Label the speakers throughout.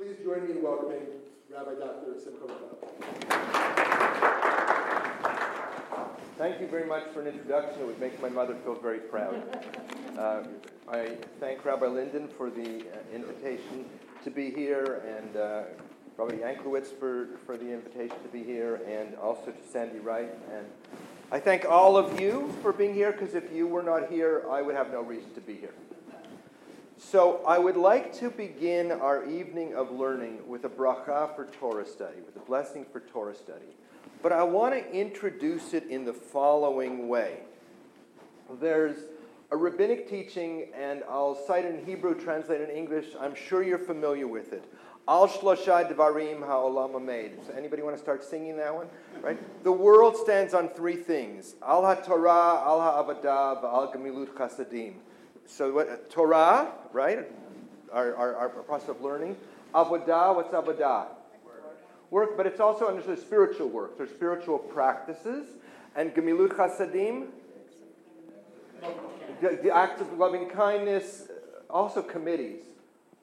Speaker 1: Please join me in welcoming Rabbi Dr. Simcha
Speaker 2: Thank you very much for an introduction. It would make my mother feel very proud. Uh, I thank Rabbi Linden for the uh, invitation to be here, and uh, Rabbi Yanklowitz for, for the invitation to be here, and also to Sandy Wright. And I thank all of you for being here, because if you were not here, I would have no reason to be here. So I would like to begin our evening of learning with a bracha for Torah study, with a blessing for Torah study. But I want to introduce it in the following way. There's a rabbinic teaching, and I'll cite it in Hebrew, translate in English. I'm sure you're familiar with it. Al shlosha devarim ha'olam omed. So anybody want to start singing that one? Right? The world stands on three things: Al ha'torah, Al ha'avodah, Al gemilut chasadim. So what? Uh, Torah, right? Our, our, our process of learning. Avodah, what's avodah? work, but it's also understood spiritual work. There's spiritual practices. And Gemilut Chasadim, the, the acts of loving kindness, uh, also committees,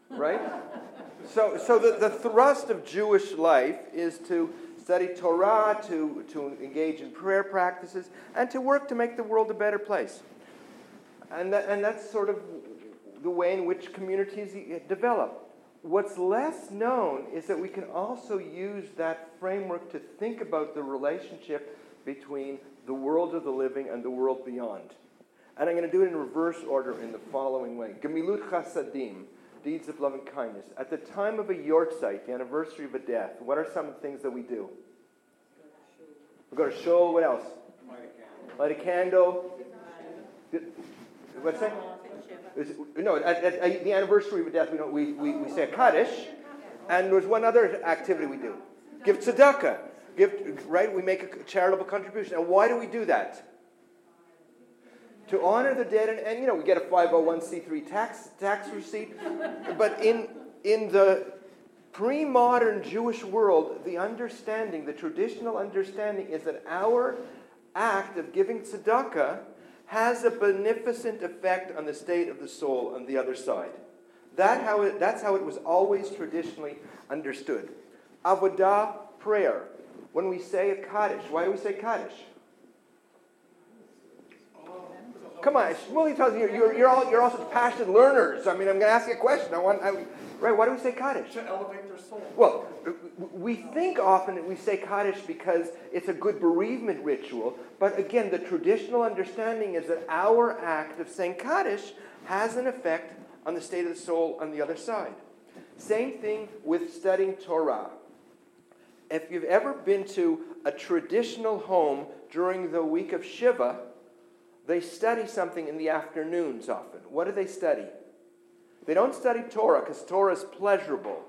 Speaker 2: right? so so the, the thrust of Jewish life is to study Torah, to, to engage in prayer practices, and to work to make the world a better place. And, that, and that's sort of the way in which communities develop. What's less known is that we can also use that framework to think about the relationship between the world of the living and the world beyond. And I'm going to do it in reverse order in the following way. Gemilut chasadim, deeds of love and kindness. At the time of a yahrzeit, the anniversary of a death, what are some of the things that we do? We go to shul. What else? Light a candle. What's that? no, at, at, at, the anniversary of a death, we, don't, we, we, we say a Kaddish, and there's one other activity we do. Give tzedakah. Give, right? We make a charitable contribution. And why do we do that? To honor the dead, and, and you know, we get a 501c3 tax, tax receipt. but in, in the pre modern Jewish world, the understanding, the traditional understanding, is that our act of giving tzedakah has a beneficent effect on the state of the soul on the other side. That how it, that's how it was always traditionally understood. Avodah, prayer. When we say a Kaddish, why do we say Kaddish? Come on, Shmuley tells you you're, you're, all, you're also passionate learners. I mean, I'm going to ask you a question. I want, I, right? Why do we say Kaddish?
Speaker 3: To elevate their soul.
Speaker 2: Well, we think often that we say Kaddish because it's a good bereavement ritual, but again, the traditional understanding is that our act of saying Kaddish has an effect on the state of the soul on the other side. Same thing with studying Torah. If you've ever been to a traditional home during the week of Shiva, they study something in the afternoons often. What do they study? They don't study Torah because Torah is pleasurable.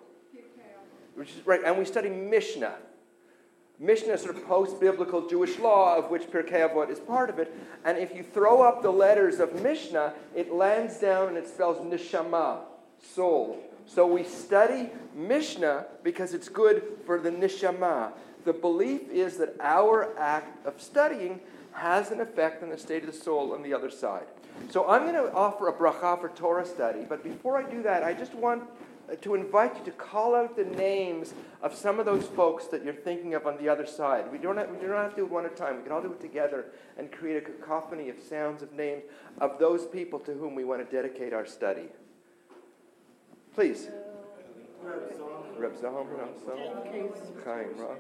Speaker 2: Which is right, and we study Mishnah. Mishnah is sort of post-biblical Jewish law, of which Pirkei Avot is part of it. And if you throw up the letters of Mishnah, it lands down and it spells neshama, soul. So we study Mishnah because it's good for the neshama. The belief is that our act of studying has an effect on the state of the soul on the other side. So I'm going to offer a bracha for Torah study, but before I do that, I just want to invite you to call out the names of some of those folks that you're thinking of on the other side. We don't have, we don't have to do it one at a time. We can all do it together and create a cacophony of sounds of names of those people to whom we want to dedicate our study. Please. Reb Zalman, Chaim Ross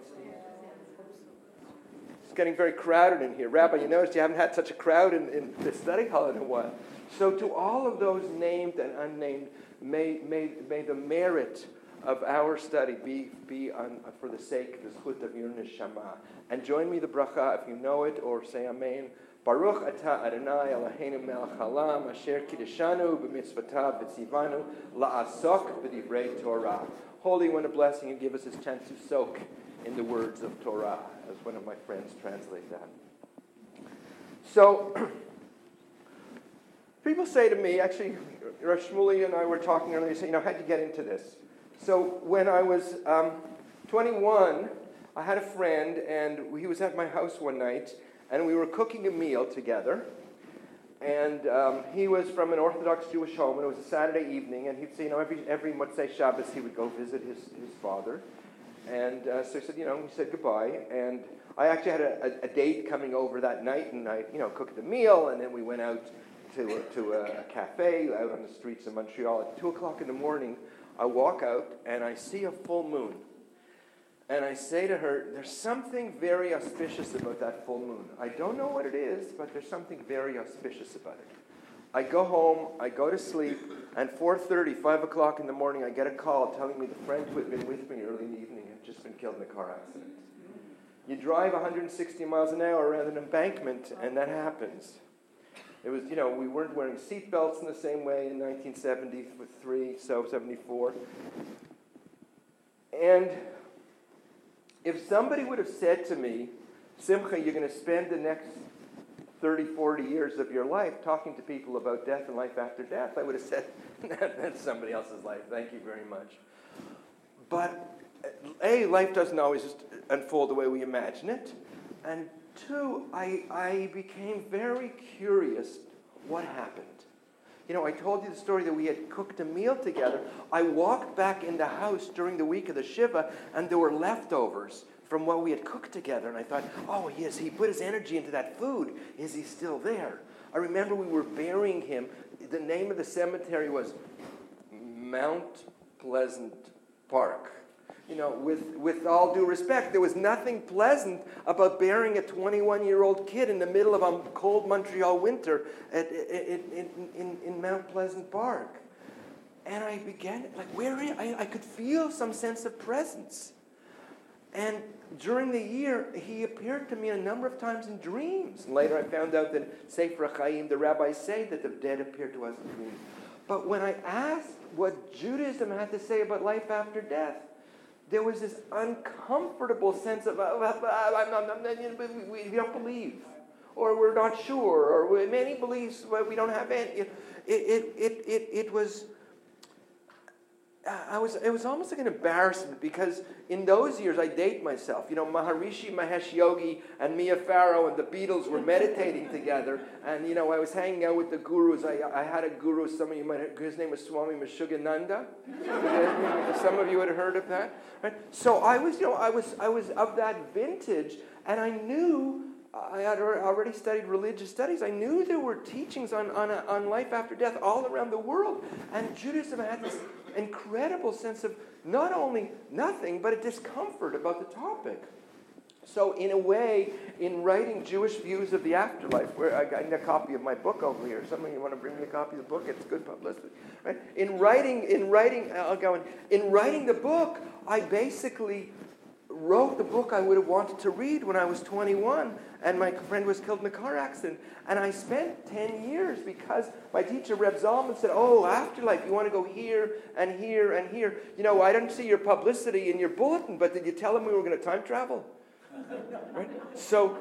Speaker 2: getting very crowded in here. Rabbi, you noticed you haven't had such a crowd in, in the study hall in a while. So, to all of those named and unnamed, may, may, may the merit of our study be, be on, for the sake of the zchut of your neshama. And join me the bracha if you know it, or say Amen. Baruch atah Adonai Eloheinu melech ha'olam asher kiddushanu b'mitzvotav v'tzivanu la'asok b'divrei Torah. Holy One, a blessing, and give us this chance to soak in the words of Torah, as one of my friends translate that. So, people say to me, actually, Rosh and I were talking earlier, you know, how'd you get into this? So, when I was um, 21, I had a friend, and he was at my house one night, and we were cooking a meal together. And um, he was from an Orthodox Jewish home, and it was a Saturday evening, and he'd say, you know, every, every Motzei Shabbos he would go visit his, his father. And uh, so he said, you know, we said goodbye. And I actually had a, a, a, date coming over that night, and I, you know, cooked a meal, and then we went out to, a, to a, cafe out on the streets of Montreal. At 2 o'clock in the morning, I walk out, and I see a full moon. And I say to her, There's something very auspicious about that full moon. I don't know what it is, but there's something very auspicious about it. I go home, I go to sleep, and 4.30, 5 o'clock in the morning, I get a call telling me the friend who had been with me early in the evening had just been killed in a car accident. You drive 160 miles an hour around an embankment, and that happens. It was, you know, we weren't wearing seatbelts in the same way in 1973, so 74. And if somebody would have said to me, Simcha, you're going to spend the next 30, 40 years of your life talking to people about death and life after death, I would have said, that's somebody else's life. Thank you very much. But A, life doesn't always just unfold the way we imagine it. And two, I, I became very curious what happened. You know, I told you the story that we had cooked a meal together. I walked back in the house during the week of the Shiva, and there were leftovers from what we had cooked together. And I thought, oh, yes, he put his energy into that food. Is he still there? I remember we were burying him. The name of the cemetery was Mount Pleasant Park you know, with, with all due respect, there was nothing pleasant about burying a 21 year old kid in the middle of a cold Montreal winter at, in, in, in, Mount Pleasant Park. And I began, like, where I, I could feel some sense of presence. And during the year, he appeared to me a number of times in dreams. And later I found out that Sefer Chaim, the rabbis say that the dead appear to us in dreams. But when I asked what Judaism had to say about life after death, there was this uncomfortable sense of, oh, we, we don't believe, or we're not sure, or many beliefs, but we don't have any. It, it, it, it, it was I was, it was almost like an embarrassment because in those years, I date myself. You know, Maharishi Mahesh Yogi and Mia Farrow and the Beatles were meditating together. And, you know, I was hanging out with the gurus. I, I had a guru, some of you might have, his name was Swami Meshugananda. some of you had heard of that. Right? So I was, you know, I was, I was of that vintage, and I knew I had already studied religious studies. I knew there were teachings on, on, on life after death all around the world. And Judaism had this incredible sense of not only nothing, but a discomfort about the topic. So, in a way, in writing Jewish views of the afterlife, where I got a copy of my book over here. Some of you want to bring me a copy of the book? It's good publicity, right? In writing, in writing, I'll go in. In writing the book, I basically wrote the book I would have wanted to read when I was 21, and my friend was killed in a car accident. And I spent 10 years because my teacher, Reb Zalman, said, Oh, afterlife, you want to go here and here and here. You know, I didn't see your publicity in your bulletin, but did you tell them we were going to time travel? right? So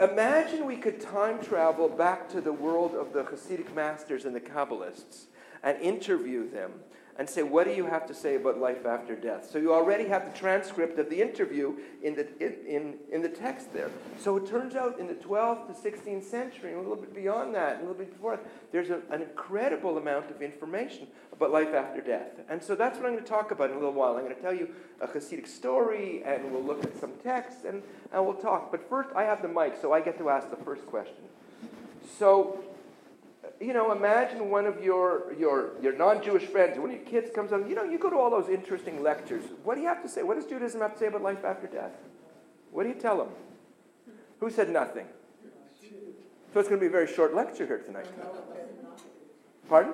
Speaker 2: imagine we could time travel back to the world of the Hasidic masters and the Kabbalists and interview them and say, What do you have to say about life after death? So you already have the transcript of the interview in the, in, in, the text there. So it turns out in the 12th to 16th century, and a little bit beyond that, and a little bit before there's a, an incredible amount of information about life after death. And so that's what I'm going to talk about in a little while. I'm going to tell you a Hasidic story, and we'll look at some text, and, and we'll talk. But first, I have the mic, so I get to ask the first question. So, you know, imagine one of your, your, your non-Jewish friends, one of your kids comes up, you know, you go to all those interesting lectures. What do you have to say? What does Judaism have to say about life after death? What do you tell them? Who said nothing? So it's going to be a very short lecture here tonight. Pardon?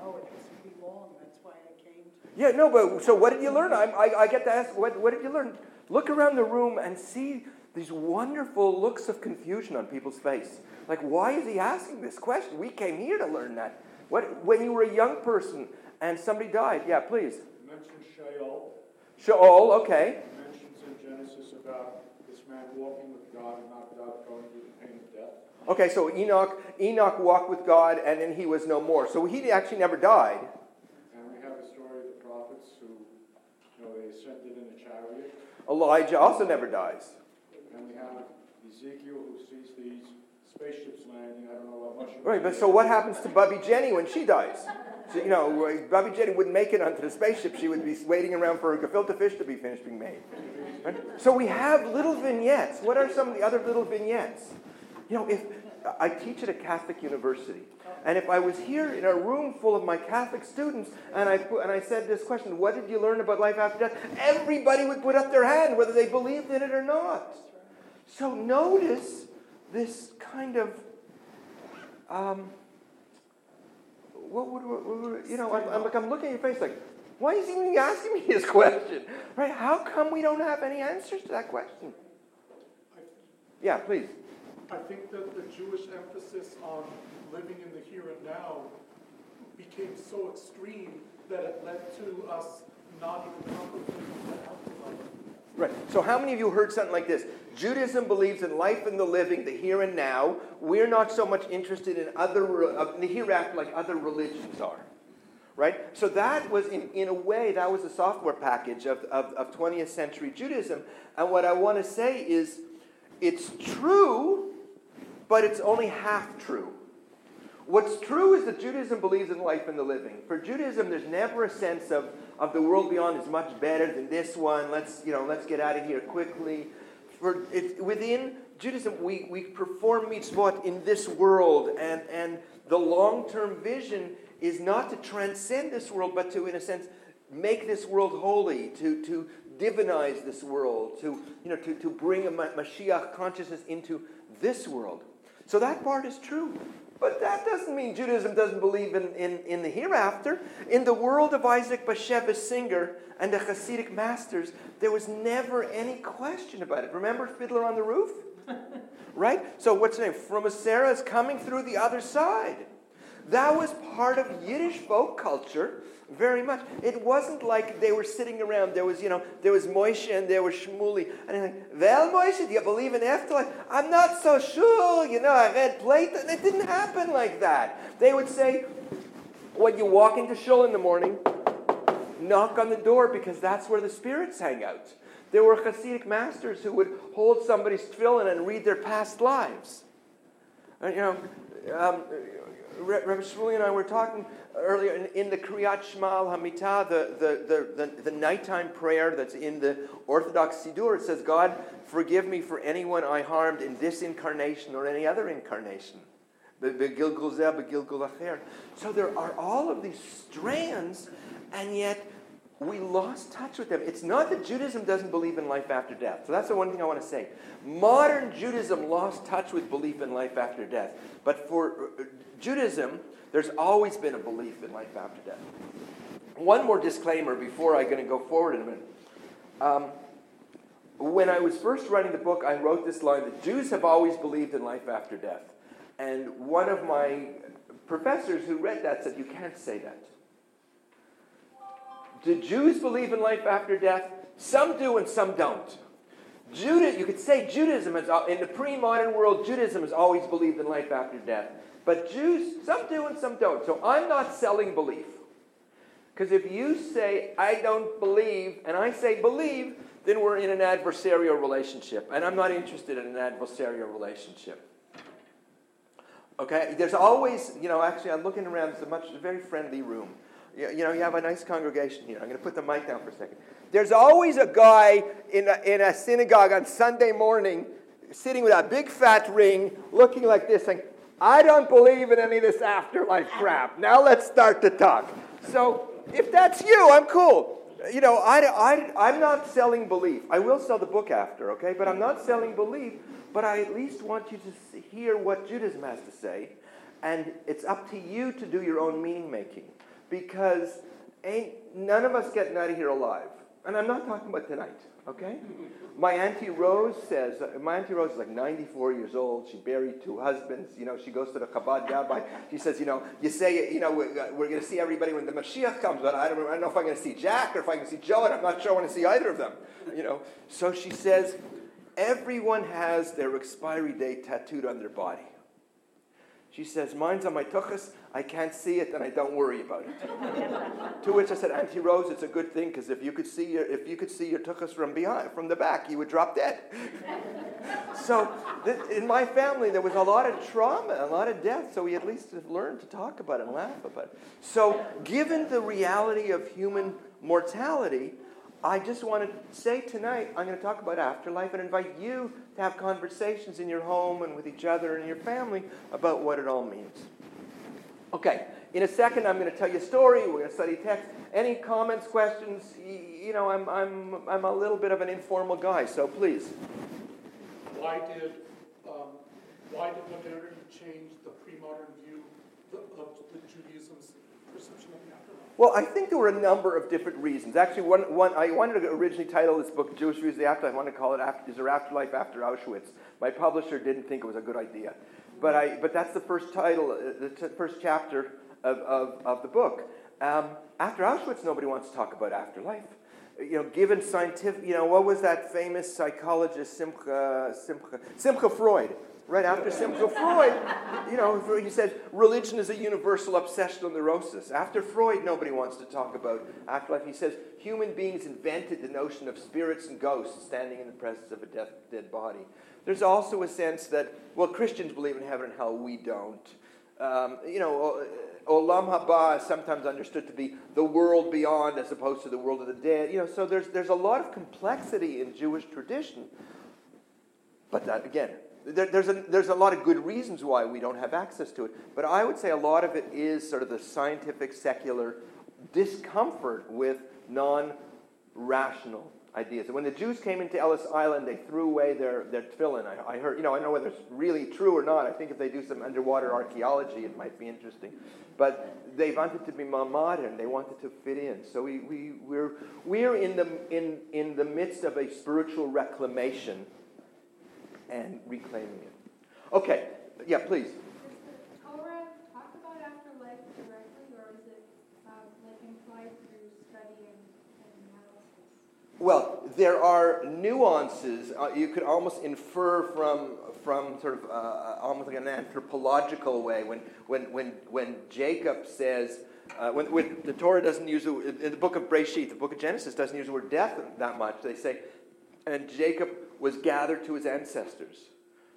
Speaker 3: No, it has to be long. That's why I came.
Speaker 2: Yeah, no, but so what did you learn? I, I, I get to ask, what, what did you learn? Look around the room and see these wonderful looks of confusion on people's face. Like, why is he asking this question? We came here to learn that. What, when you were a young person and somebody died, yeah, please.
Speaker 4: It mentions Sheol.
Speaker 2: Sheol, okay.
Speaker 4: It mentions in Genesis about this man walking with God and not God going through the pain of death.
Speaker 2: Okay, so Enoch, Enoch walked with God and then he was no more. So he actually never died.
Speaker 4: And we have the story of the prophets who, you know, they ascended in a chariot.
Speaker 2: Elijah also never dies.
Speaker 4: And we have Ezekiel who sees these spaceships landing, I don't know what much.
Speaker 2: Right, but so what happens to Bubby Jenny when she dies? So, you know, uh, Bubby Jenny wouldn't make it onto the spaceship. She would be waiting around for her gefilte fish to be finished being made. Right? So we have little vignettes. What are some of the other little vignettes? You know, if I teach at a Catholic university, and if I was here in a room full of my Catholic students and I, put, and I said this question, what did you learn about life after death? Everybody would put up their hand whether they believed in it or not. So notice this kind of, um, what would, what would you know, I'm, I'm, like, I'm looking at your face like, why is he even asking me this question? Right? How come we don't have any answers to that question? Yeah, please.
Speaker 4: I think that the Jewish emphasis on living in the here and now became so extreme that it led to us not even contemplating the afterlife.
Speaker 2: Right. So, how many of you heard something like this? Judaism believes in life and the living, the here and now. We're not so much interested in other uh, the hereafter like other religions are. Right? So that was, in, in a way, that was a software package of, of, of 20th century Judaism. And what I want to say is, it's true, but it's only half true. What's true is that Judaism believes in life and the living. For Judaism, there's never a sense of, of the world beyond is much better than this one. Let's, you know, let's get out of here quickly. For it, within Judaism, we, we perform mitzvot in this world, and, and the long term vision is not to transcend this world, but to, in a sense, make this world holy, to, to divinize this world, to, you know, to, to bring a Mashiach consciousness into this world. So that part is true. But that doesn't mean Judaism doesn't believe in, in, in the hereafter. In the world of Isaac Bashevis Singer and the Hasidic masters, there was never any question about it. Remember Fiddler on the Roof? right? So what's the name? Fruma Sarah is coming through the other side. That was part of Yiddish folk culture very much. It wasn't like they were sitting around. There was, you know, there was Moshe and there was Shmuli. And they're like, well, Moshe, do you believe in afterlife? I'm not so sure. You know, I read Plato. It didn't happen like that. They would say, when you walk into shul in the morning, knock on the door because that's where the spirits hang out. There were Hasidic masters who would hold somebody's tefillin and read their past lives. And, you know, um, Rabbi Shmuley and I were talking earlier in, in the Kriyat Shema Hamitah, the, the, the, the, the nighttime prayer that's in the Orthodox Siddur. It says, God, forgive me for anyone I harmed in this incarnation or any other incarnation. So there are all of these strands, and yet we lost touch with them. It's not that Judaism doesn't believe in life after death. So that's the one thing I want to say. Modern Judaism lost touch with belief in life after death. But for uh, Judaism, there's always been a belief in life after death. One more disclaimer before I'm going to go forward in a minute. Um, when I was first writing the book, I wrote this line that Jews have always believed in life after death. And one of my professors who read that said, You can't say that. Do Jews believe in life after death? Some do and some don't. Judah, you could say Judaism has, in the pre-modern world, Judaism has always believed in life after death. But Jews, some do and some don't. So I'm not selling belief. Because if you say, I don't believe, and I say believe, then we're in an adversarial relationship. And I'm not interested in an adversarial relationship. Okay? There's always, you know, actually, I'm looking around, it's a much, a very friendly room. You, you know, you have a nice congregation here. I'm going to put the mic down for a second. There's always a guy in a, in a synagogue on Sunday morning sitting with a big fat ring, looking like this, saying, I don't believe in any of this afterlife crap. Now let's start to talk. So if that's you, I'm cool. You know, I, I, I'm not selling belief. I will sell the book after, okay? But I'm not selling belief. But I at least want you to hear what Judaism has to say. And it's up to you to do your own meaning making. Because ain't, none of us getting out of here alive. And I'm not talking about tonight, okay? My Auntie Rose says, my Auntie Rose is like 94 years old. She buried two husbands. You know, she goes to the Chabad Gabbai. She says, you know, you say, you know, we're, uh, we're going to see everybody when the Mashiach comes, but I don't, I don't know if I'm going to see Jack or if I'm going to see Joe, and I'm not sure I want to see either of them. You know, so she says, everyone has their expiry date tattooed on their body. She says, Mine's on my tuchus. I can't see it and I don't worry about it. to which I said, Auntie Rose, it's a good thing because if you could see your if you could see your tuchus from behind from the back, you would drop dead. so th- in my family there was a lot of trauma, a lot of death, so we at least have learned to talk about it and laugh about it. So given the reality of human mortality, I just want to say tonight, I'm going to talk about afterlife and invite you to have conversations in your home and with each other and your family about what it all means. Okay, in a second, I'm going to tell you a story. We're going to study text. Any comments, questions? You know, I'm, I'm, I'm a little bit of an informal guy, so please.
Speaker 4: Why did, um, why did modernity change the pre-modern view of the Judaism's
Speaker 2: Well, I think there were a number of different reasons. Actually, one, one, I wanted to originally title this book Jewish Views of the Afterlife. I wanted to call it after, Is There Afterlife After Auschwitz? My publisher didn't think it was a good idea. But, I, but that's the first title, uh, the t- first chapter of, of, of the book. Um, after Auschwitz, nobody wants to talk about afterlife. You know, given scientific, you know, what was that famous psychologist, Simcha, Simcha, Simcha Freud? Right after Simcha Freud, you know, he said religion is a universal obsessional neurosis. After Freud, nobody wants to talk about afterlife. He says human beings invented the notion of spirits and ghosts standing in the presence of a death, dead body. There's also a sense that, well, Christians believe in heaven and hell, we don't. Um, you know, Olam Haba is sometimes understood to be the world beyond as opposed to the world of the dead. You know, so there's, there's a lot of complexity in Jewish tradition. But that, again, there, there's, a, there's a lot of good reasons why we don't have access to it. But I would say a lot of it is sort of the scientific, secular discomfort with non rational ideas. When the Jews came into Ellis Island, they threw away their, their tefillin. I, I heard, you know, I don't know whether it's really true or not. I think if they do some underwater archaeology, it might be interesting. But they wanted to be more modern. They wanted to fit in. So we, we, we're, we're in, the, in, in the midst of a spiritual reclamation and reclaiming it. Okay, yeah, please.
Speaker 5: Does the Torah talk about afterlife directly, or is it uh, like implied through study and, and analysis?
Speaker 2: Well, there are nuances. Uh, you could almost infer from from sort of uh, almost like an anthropological way when when when when Jacob says. Uh, when, when, the Torah doesn't use the, in the book of Breshit, the book of Genesis doesn't use the word death that much. They say, and Jacob was gathered to his ancestors.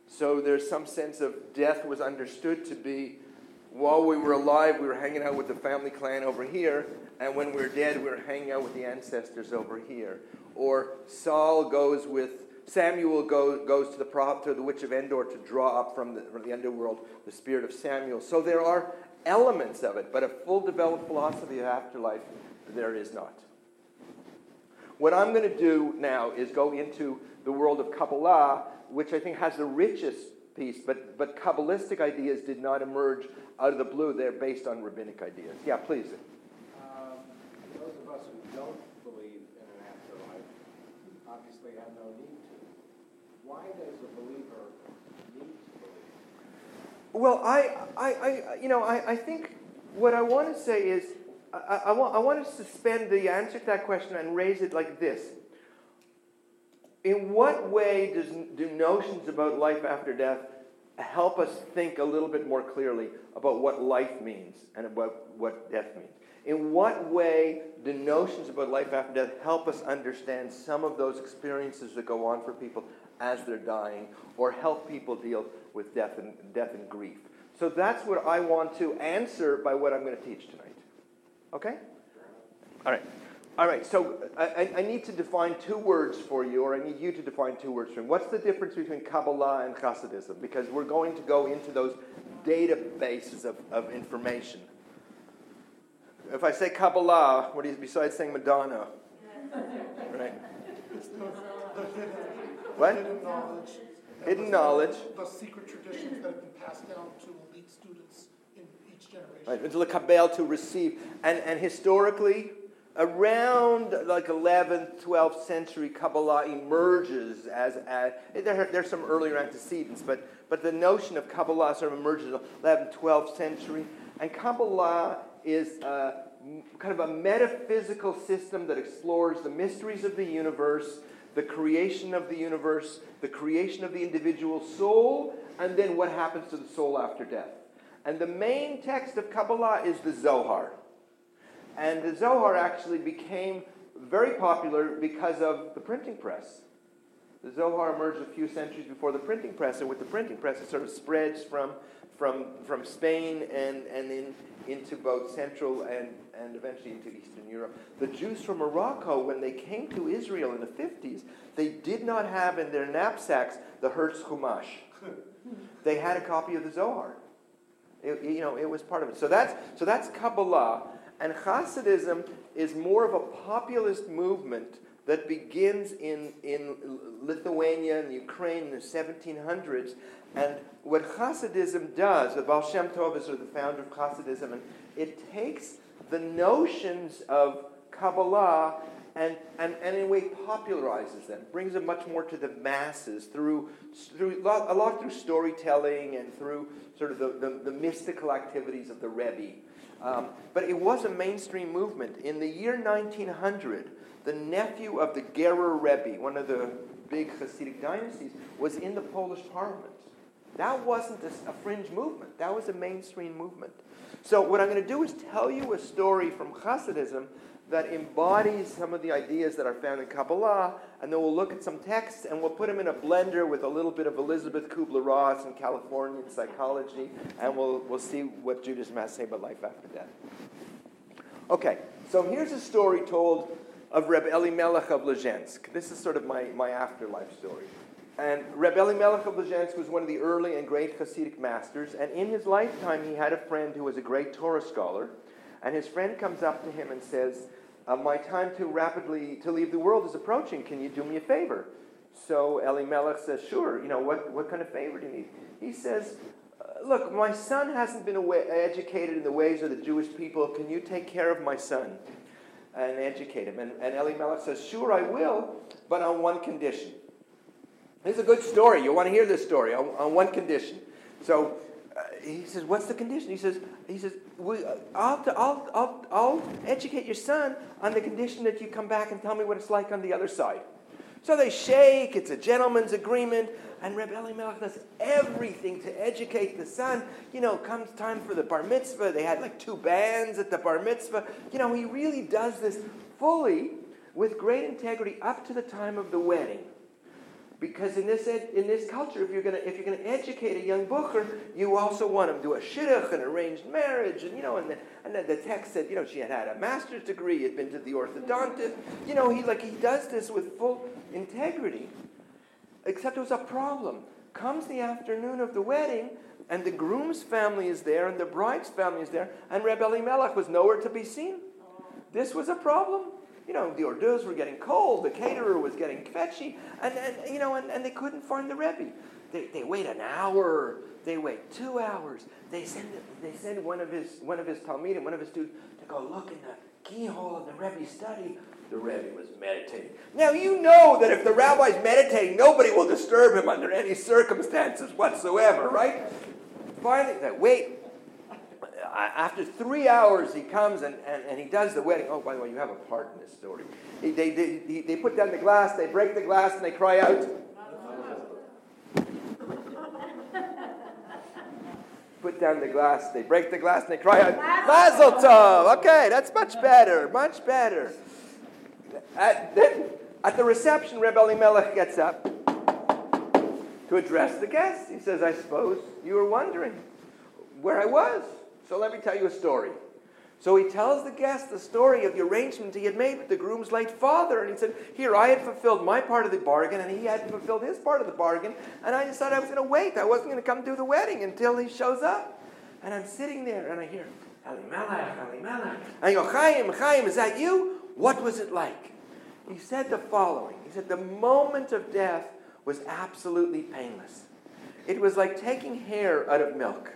Speaker 2: So there's some sense of death was understood to be while we were alive, we were hanging out with the family clan over here, and when we are dead, we're hanging out with the ancestors over here. Or Saul goes with Samuel go, goes to the prophet, to the witch of Endor to draw up from the, from the underworld the spirit of Samuel. So there are elements of it, but a full developed philosophy of afterlife there is not. What I'm going to do now is go into the world of Kabbalah, which I think has the richest piece, but, but Kabbalistic ideas did not emerge out of the blue. They're based on rabbinic ideas. Yeah, please.
Speaker 6: Um, those of us who don't believe in an afterlife obviously have no need to. Why does a believer need to believe?
Speaker 2: Well, I, I, I you know, I, I think what I want to say is I, I, want, I want to suspend the answer to that question and raise it like this. In what way does, do notions about life after death help us think a little bit more clearly about what life means and about what death means? In what way do notions about life after death help us understand some of those experiences that go on for people as they're dying or help people deal with death and, death and grief? So that's what I want to answer by what I'm going to teach tonight. Okay? All right. All right, so uh, I, I, need to define two words for you, or I need you to define two words for me. What's the difference between Kabbalah and Hasidism? Because we're going to go into those databases of, of information. If I say Kabbalah, what do you, besides saying Madonna? Right? What?
Speaker 4: Hidden knowledge.
Speaker 2: Hidden knowledge.
Speaker 4: The secret traditions that have been passed down to elite students in each generation.
Speaker 2: Right, to the Kabbalah to receive. And, and historically, around like 11th, 12th century, Kabbalah emerges as, as there, there's some earlier antecedents, but, but the notion of Kabbalah sort of emerges in the 11th, 12th century. And Kabbalah is uh, kind of a metaphysical system that explores the mysteries of the universe, the creation of the universe, the creation of the individual soul, and then what happens to the soul after death. And the main text of Kabbalah is the Zohar. And the Zohar actually became very popular because of the printing press. The Zohar emerged a few centuries before the printing press, and with the printing press, it sort of spreads from, from, from Spain and, and in, into both Central and, and eventually into Eastern Europe. The Jews from Morocco, when they came to Israel in the 50s, they did not have in their knapsacks the Hertz Chumash. they had a copy of the Zohar. It, you know, it was part of it. So that's, so that's Kabbalah. And Hasidism is more of a populist movement that begins in, in Lithuania and Ukraine in the 1700s. And what Hasidism does, the Baal Shem Tov is the founder of Hasidism, and it takes the notions of Kabbalah and, and, and in a way popularizes them, brings them much more to the masses through, through a lot through storytelling and through sort of the, the, the mystical activities of the Rebbe. Um, but it was a mainstream movement. In the year 1900, the nephew of the Gerer Rebbe, one of the big Hasidic dynasties, was in the Polish parliament. That wasn't a, a fringe movement. That was a mainstream movement. So what I'm going to do is tell you a story from Hasidism that embodies some of the ideas that are found in Kabbalah, and then we'll look at some texts and we'll put them in a blender with a little bit of Elisabeth Kubler-Ross and Californian psychology, and we'll, we'll see what Judaism has to say about life after death. Okay, so here's a story told of Reb Elimelech of Lezhensk. This is sort of my, my afterlife story. And Reb Elimelech of Lezhensk was one of the early and great Hasidic masters, and in his lifetime he had a friend who was a great Torah scholar, and his friend comes up to him and says, uh, my time to rapidly to leave the world is approaching. Can you do me a favor? So Elimelech says, sure. You know, what, what kind of favor do you need? He says, uh, look, my son hasn't been away, educated in the ways of the Jewish people. Can you take care of my son and educate him? And, and Elimelech says, sure, I will, but on one condition. This is a good story. You want to hear this story on, on one condition. So uh, he says, what's the condition? He says, he says, we, uh, I'll, I'll, I'll, I'll educate your son on the condition that you come back and tell me what it's like on the other side. So they shake, it's a gentleman's agreement, and Reb Elimelech does everything to educate the son. You know, comes time for the bar mitzvah, they had like two bands at the bar mitzvah. You know, he really does this fully with great integrity up to the time of the wedding. Because in this, ed, in this culture, if you're going to if you're going to educate a young bochur, you also want him to do a shidduch, and arranged marriage, and you know, and the, and the, the text said, you know, she had had a master's degree, had been to the orthodontist. You know, he like he does this with full integrity. Except it was a problem. Comes the afternoon of the wedding, and the groom's family is there, and the bride's family is there, and Reb Elimelech was nowhere to be seen. This was a problem you know, the hors d'oeuvres were getting cold, the caterer was getting fetchy, and, and you know, and, and they couldn't find the Rebbe. They, they wait an hour, they wait two hours. They send, they send one of his one of his Talmidim, one of his students, to go look in the keyhole of the Rebbe's study. The Rebbe was meditating. Now you know that if the rabbi's meditating, nobody will disturb him under any circumstances whatsoever, right? Finally, they wait after three hours, he comes and, and, and he does the wedding. Oh, by the way, you have a part in this story. He, they, they, they put down the glass, they break the glass, and they cry out. put down the glass, they break the glass, and they cry out, Mazel Tov! Okay, that's much better, much better. At, then, at the reception, Reb Elimelech gets up to address the guests. He says, I suppose you were wondering where I was. So let me tell you a story. So he tells the guest the story of the arrangement he had made with the groom's late father. And he said, Here, I had fulfilled my part of the bargain, and he hadn't fulfilled his part of the bargain. And I decided I was going to wait. I wasn't going to come do the wedding until he shows up. And I'm sitting there, and I hear, Elimelech, Elimelech. And I go, Chaim, Chaim, is that you? What was it like? He said the following He said, The moment of death was absolutely painless. It was like taking hair out of milk.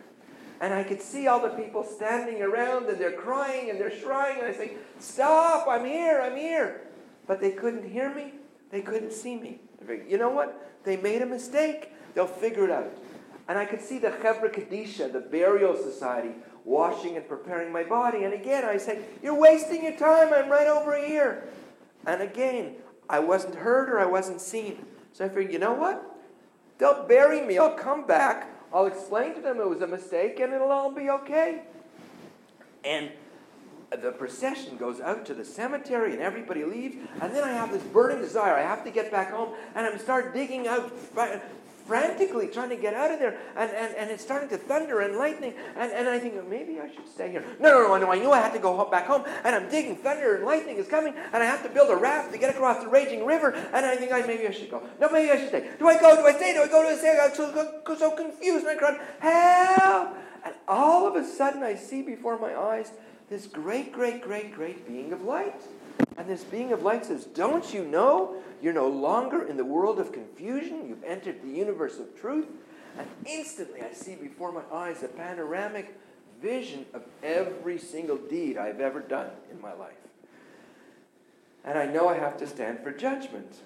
Speaker 2: And I could see all the people standing around and they're crying and they're shrieking. And I say, Stop, I'm here, I'm here. But they couldn't hear me, they couldn't see me. you know what? They made a mistake. They'll figure it out. And I could see the Chevra Kadisha, the burial society, washing and preparing my body. And again, I say, You're wasting your time. I'm right over here. And again, I wasn't heard or I wasn't seen. So I figured, you know what? They'll bury me. I'll come back I'll explain to them it was a mistake and it'll all be okay. And the procession goes out to the cemetery and everybody leaves. And then I have this burning desire. I have to get back home. And I'm start digging out frantically trying to get out of there. And, and, and it's starting to thunder and lightning. And, and I think, maybe I should stay here. No, no, no, no. I knew I had to go back home. And I'm digging. Thunder and lightning is coming. And I have to build a raft to get across the raging river. And I think I, maybe I should go. No, maybe I should stay. Do I go? Do I stay? Do I go? Do I stay? I'm so, so confused. And I cried, help! And all of a sudden I see before my eyes this great, great, great, great being of light. And this being of light says, Don't you know you're no longer in the world of confusion? You've entered the universe of truth. And instantly I see before my eyes a panoramic vision of every single deed I've ever done in my life. And I know I have to stand for judgment.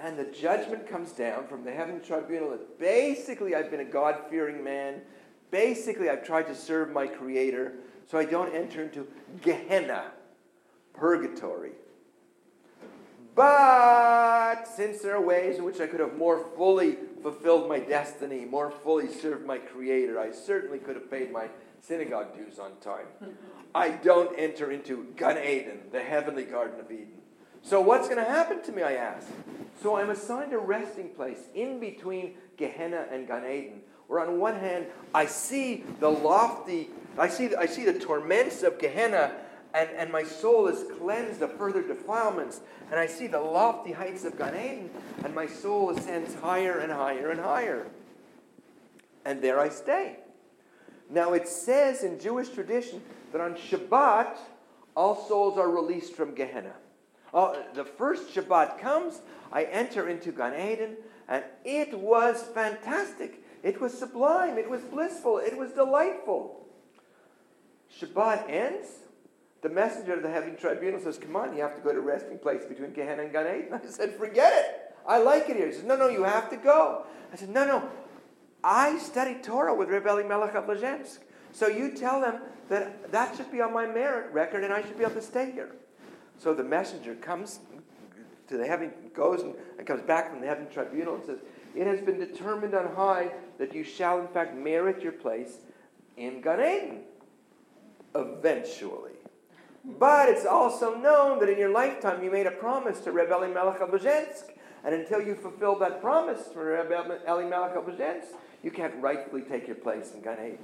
Speaker 2: And the judgment comes down from the heavenly tribunal that basically I've been a God fearing man. Basically, I've tried to serve my Creator so I don't enter into Gehenna, purgatory. But since there are ways in which I could have more fully fulfilled my destiny, more fully served my Creator, I certainly could have paid my synagogue dues on time. I don't enter into Gan Eden, the heavenly Garden of Eden. So what's going to happen to me, I ask? So I'm assigned a resting place in between Gehenna and Gan Eden, where on one hand I see the lofty I see, I see the torments of Gehenna, and, and my soul is cleansed of further defilements. And I see the lofty heights of Gan Eden, and my soul ascends higher and higher and higher. And there I stay. Now it says in Jewish tradition that on Shabbat, all souls are released from Gehenna. Uh, the first Shabbat comes, I enter into Gan Eden, and it was fantastic. It was sublime. It was blissful. It was delightful. Shabbat ends, the messenger of the heavenly tribunal says, Come on, you have to go to resting place between Gehenna and Gan Eden. I said, Forget it. I like it here. He says, No, no, you have to go. I said, No, no. I studied Torah with Rebbe Elimelech of Lezhensk. So you tell them that that should be on my merit record and I should be able to stay here. So the messenger comes to the heaven, goes and, and comes back from the heaven tribunal and says, It has been determined on high that you shall in fact merit your place in Gan Eden eventually. But it's also known that in your lifetime you made a promise to Reb Elimelech of Lezhensk, and until you fulfill that promise to Reb Elimelech of Lezhensk, you can't rightfully take your place in Gan Eden.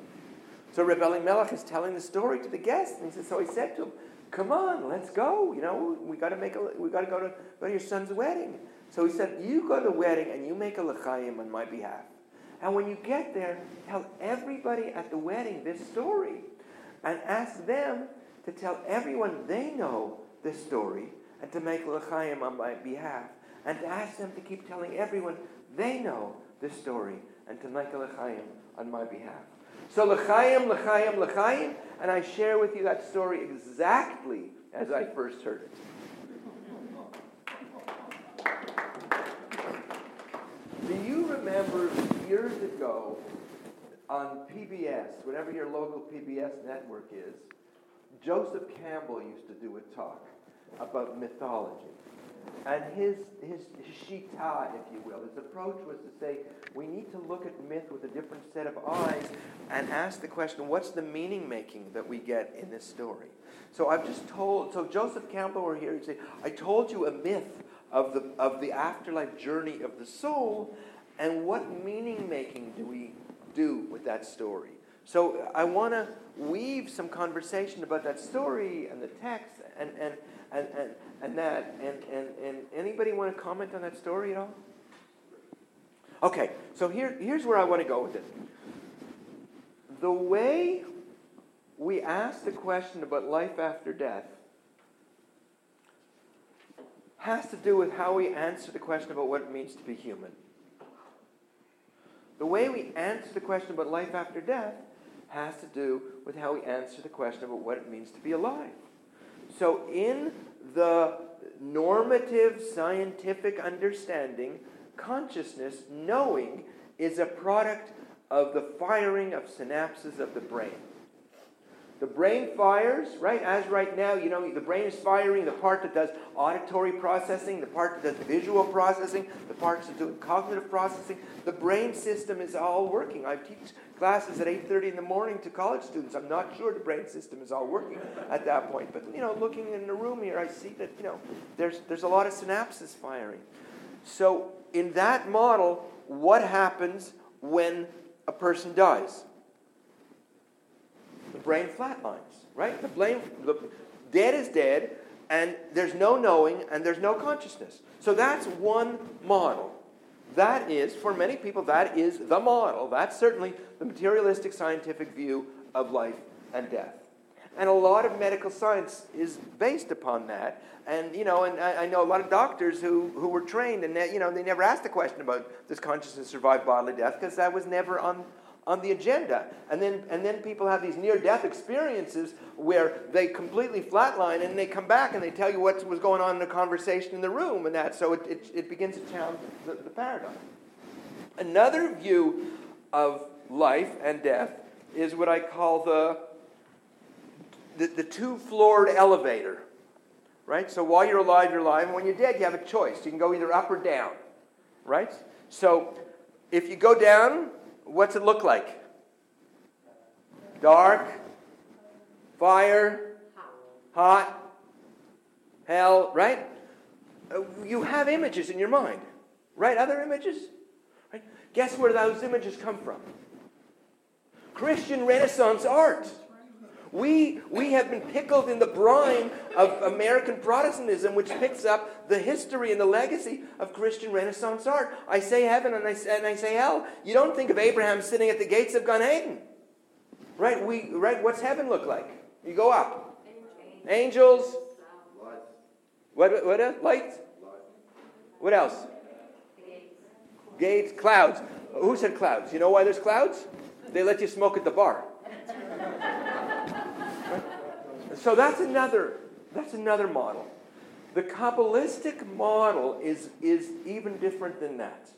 Speaker 2: So Reb Elimelech is telling the story to the guests, and he says, so he said to him, "Come on, let's go. You know, we got to make a, we got to go to go to your son's wedding." So he said, "You go to the wedding and you make a l'chaim on my behalf." And when you get there, tell everybody at the wedding this story and ask them to tell everyone they know this story and to make l'chaim on my behalf. And to ask them to keep telling everyone they know this story and to make l'chaim on my behalf. So l'chaim, l'chaim, l'chaim, and I share with you that story exactly as I first heard it. Do you remember years ago on PBS, whatever your local PBS network is, Joseph Campbell used to do a talk about mythology. And his, his, shita, if you will, his approach was to say, we need to look at myth with a different set of eyes and ask the question, what's the meaning making that we get in this story? So I've just told, so Joseph Campbell were here, he'd say, I told you a myth of the, of the afterlife journey of the soul, and what meaning making do we do with that story. So I want to weave some conversation about that story and the text and, and, and, and, and that. And, and, and anybody want to comment on that story at all? Okay, so here, here's where I want to go with it. The way we ask the question about life after death has to do with how we answer the question about what it means to be human. The way we answer the question about life after death has to do with how we answer the question about what it means to be alive. So, in the normative scientific understanding, consciousness, knowing, is a product of the firing of synapses of the brain. The brain fires, right? As right now, you know, the brain is firing the part that does auditory processing, the part that does visual processing, the parts that do cognitive processing. The brain system is all working. I teach classes at 8.30 in the morning to college students. I'm not sure the brain system is all working at that point. But, you know, looking in the room here, I see that, you know, there's, there's a lot of synapses firing. So in that model, what happens when a person dies? The brain flatlines, right? The brain, the dead is dead, and there's no knowing, and there's no consciousness. So that's one model. That is, for many people, that is the model. That's certainly the materialistic scientific view of life and death. And a lot of medical science is based upon that. And, you know, and I, I know a lot of doctors who, who were trained, and, they, you know, they never asked the question about does consciousness survive bodily death, because that was never on, on the agenda. And then, and then people have these near death experiences where they completely flatline and they come back and they tell you what was going on in the conversation in the room and that. So it, it, it begins to challenge the, the paradigm. Another view of life and death is what I call the, the, the two floored elevator. Right? So while you're alive, you're alive. And when you're dead, you have a choice. You can go either up or down. Right? So if you go down, What's it look like? Dark, fire, hot, hell, right? Uh, you have images in your mind, right? Other images? Right? Guess where those images come from? Christian Renaissance art. We, we have been pickled in the brine of American Protestantism, which picks up the history and the legacy of Christian Renaissance art. I say heaven and I, and I say hell. You don't think of Abraham sitting at the gates of Gan Eden. Right? We, right? What's heaven look like? You go up. Angels. What, what else? Light? What else? Gates. Clouds. Who said clouds? You know why there's clouds? They let you smoke at the bar. So that's another, that's another model. The Kabbalistic model is, is even different than that.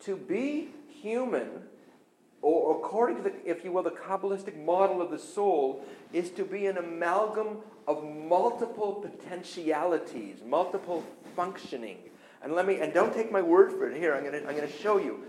Speaker 2: To be human, or according to the, if you will, the Kabbalistic model of the soul, is to be an amalgam of multiple potentialities, multiple functioning. And let me, and don't take my word for it here, I'm to I'm going to show you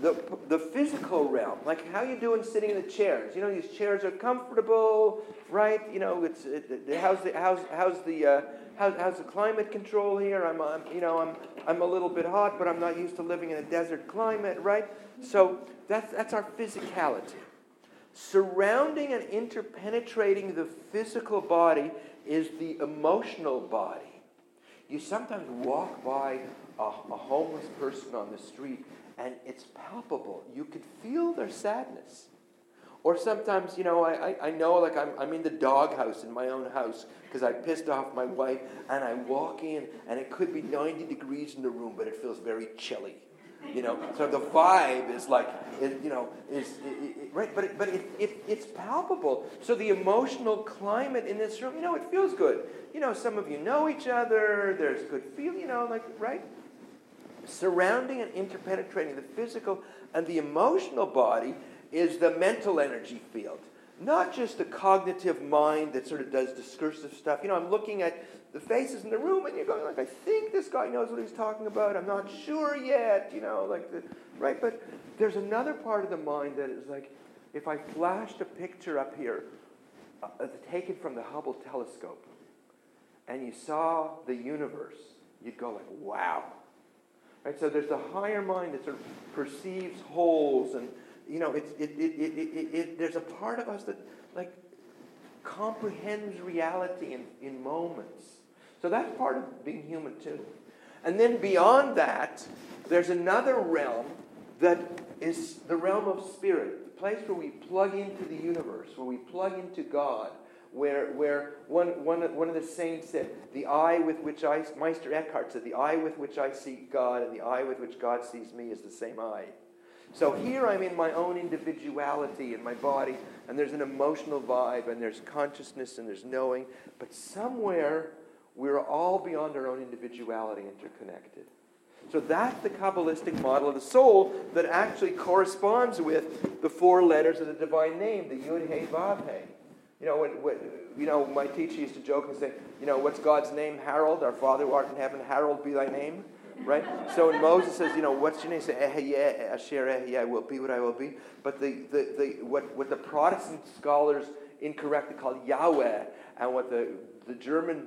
Speaker 2: the, the physical realm, like how you doing sitting in the chairs. You know, these chairs are comfortable, right? You know, it's it, it, how's the how's how's the uh, how, how's the climate control here? I'm, I'm you know I'm I'm a little bit hot, but I'm not used to living in a desert climate, right? So that's that's our physicality. Surrounding and interpenetrating the physical body is the emotional body. You sometimes walk by a, a homeless person on the street and it's palpable. You could feel their sadness. Or sometimes, you know, I, I, I know like I'm, I'm in the doghouse in my own house because I pissed off my wife, and I walk in, and it could be 90 degrees in the room, but it feels very chilly. You know, so the vibe is like, it, you know, is it, it, right, but it, but it, it, it's palpable. So the emotional climate in this room, you know, it feels good. You know, some of you know each other. There's good feel. You know, like right surrounding and interpenetrating the physical and the emotional body is the mental energy field. Not just the cognitive mind that sort of does discursive stuff. You know, I'm looking at the faces in the room and you're going like, I think this guy knows what he's talking about. I'm not sure yet, you know, like the, right? But there's another part of the mind that is like, if I flashed a picture up here, uh, taken from the Hubble telescope, and you saw the universe, you'd go like, wow, Right? So there's a higher mind that sort of perceives wholes, and you know, it's, it, it, it, it, there's a part of us that like comprehends reality in, in moments. So that's part of being human too. And then beyond that, there's another realm that is the realm of spirit, the place where we plug into the universe, where we plug into God, where, where one, one, one of the saints said, The eye with which I, Meister Eckhart said, the eye with which I see God and the eye with which God sees me is the same eye. So here I'm in my own individuality in my body, and there's an emotional vibe, and there's consciousness, and there's knowing, but somewhere we're all beyond our own individuality interconnected. So that's the Kabbalistic model of the soul that actually corresponds with the four letters of the divine name, the Yud He Vav He. You know, when, when, you know, my teacher used to joke and say, you know, what's God's name? Harold, our Father who art in heaven, Harold be thy name. Right? So when Moses says, you know, what's your name? Say, Ehyeh, Asher Ehyeh, I will be what I will be. But the, the, the, what, what the Protestant scholars incorrectly call Yahweh, and what the, the German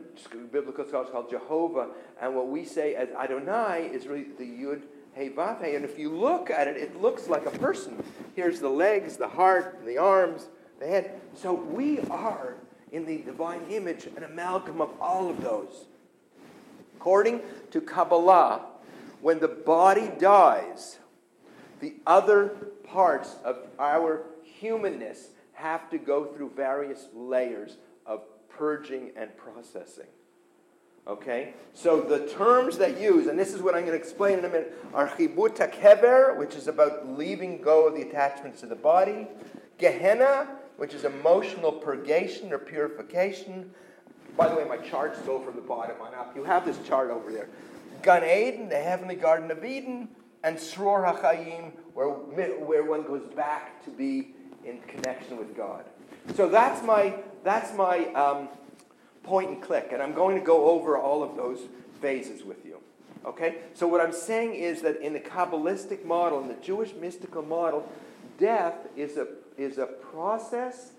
Speaker 2: biblical scholars call Jehovah, and what we say as Adonai is really the Yud, Hey, Vav, Hey. And if you look at it, it looks like a person. Here's the legs, the heart, the arms, the head. So we are, in the divine image, an amalgam of all of those. According to Kabbalah, when the body dies, the other parts of our humanness have to go through various layers of purging and processing. Okay? So the terms that use, and this is what I'm going to explain in a minute, are chibut kever, which is about leaving go of the attachments to the body, Gehenna, which is emotional purgation or purification. By the way, my charts go from the bottom on up. You have this chart over there. Gan Eden, the heavenly Garden of Eden, and Sror HaChaim, where, where one goes back to be in connection with God. So that's my, that's my um, point and click, and I'm going to go over all of those phases with you. Okay? So what I'm saying is that in the Kabbalistic model, in the Jewish mystical model, death is a, is a process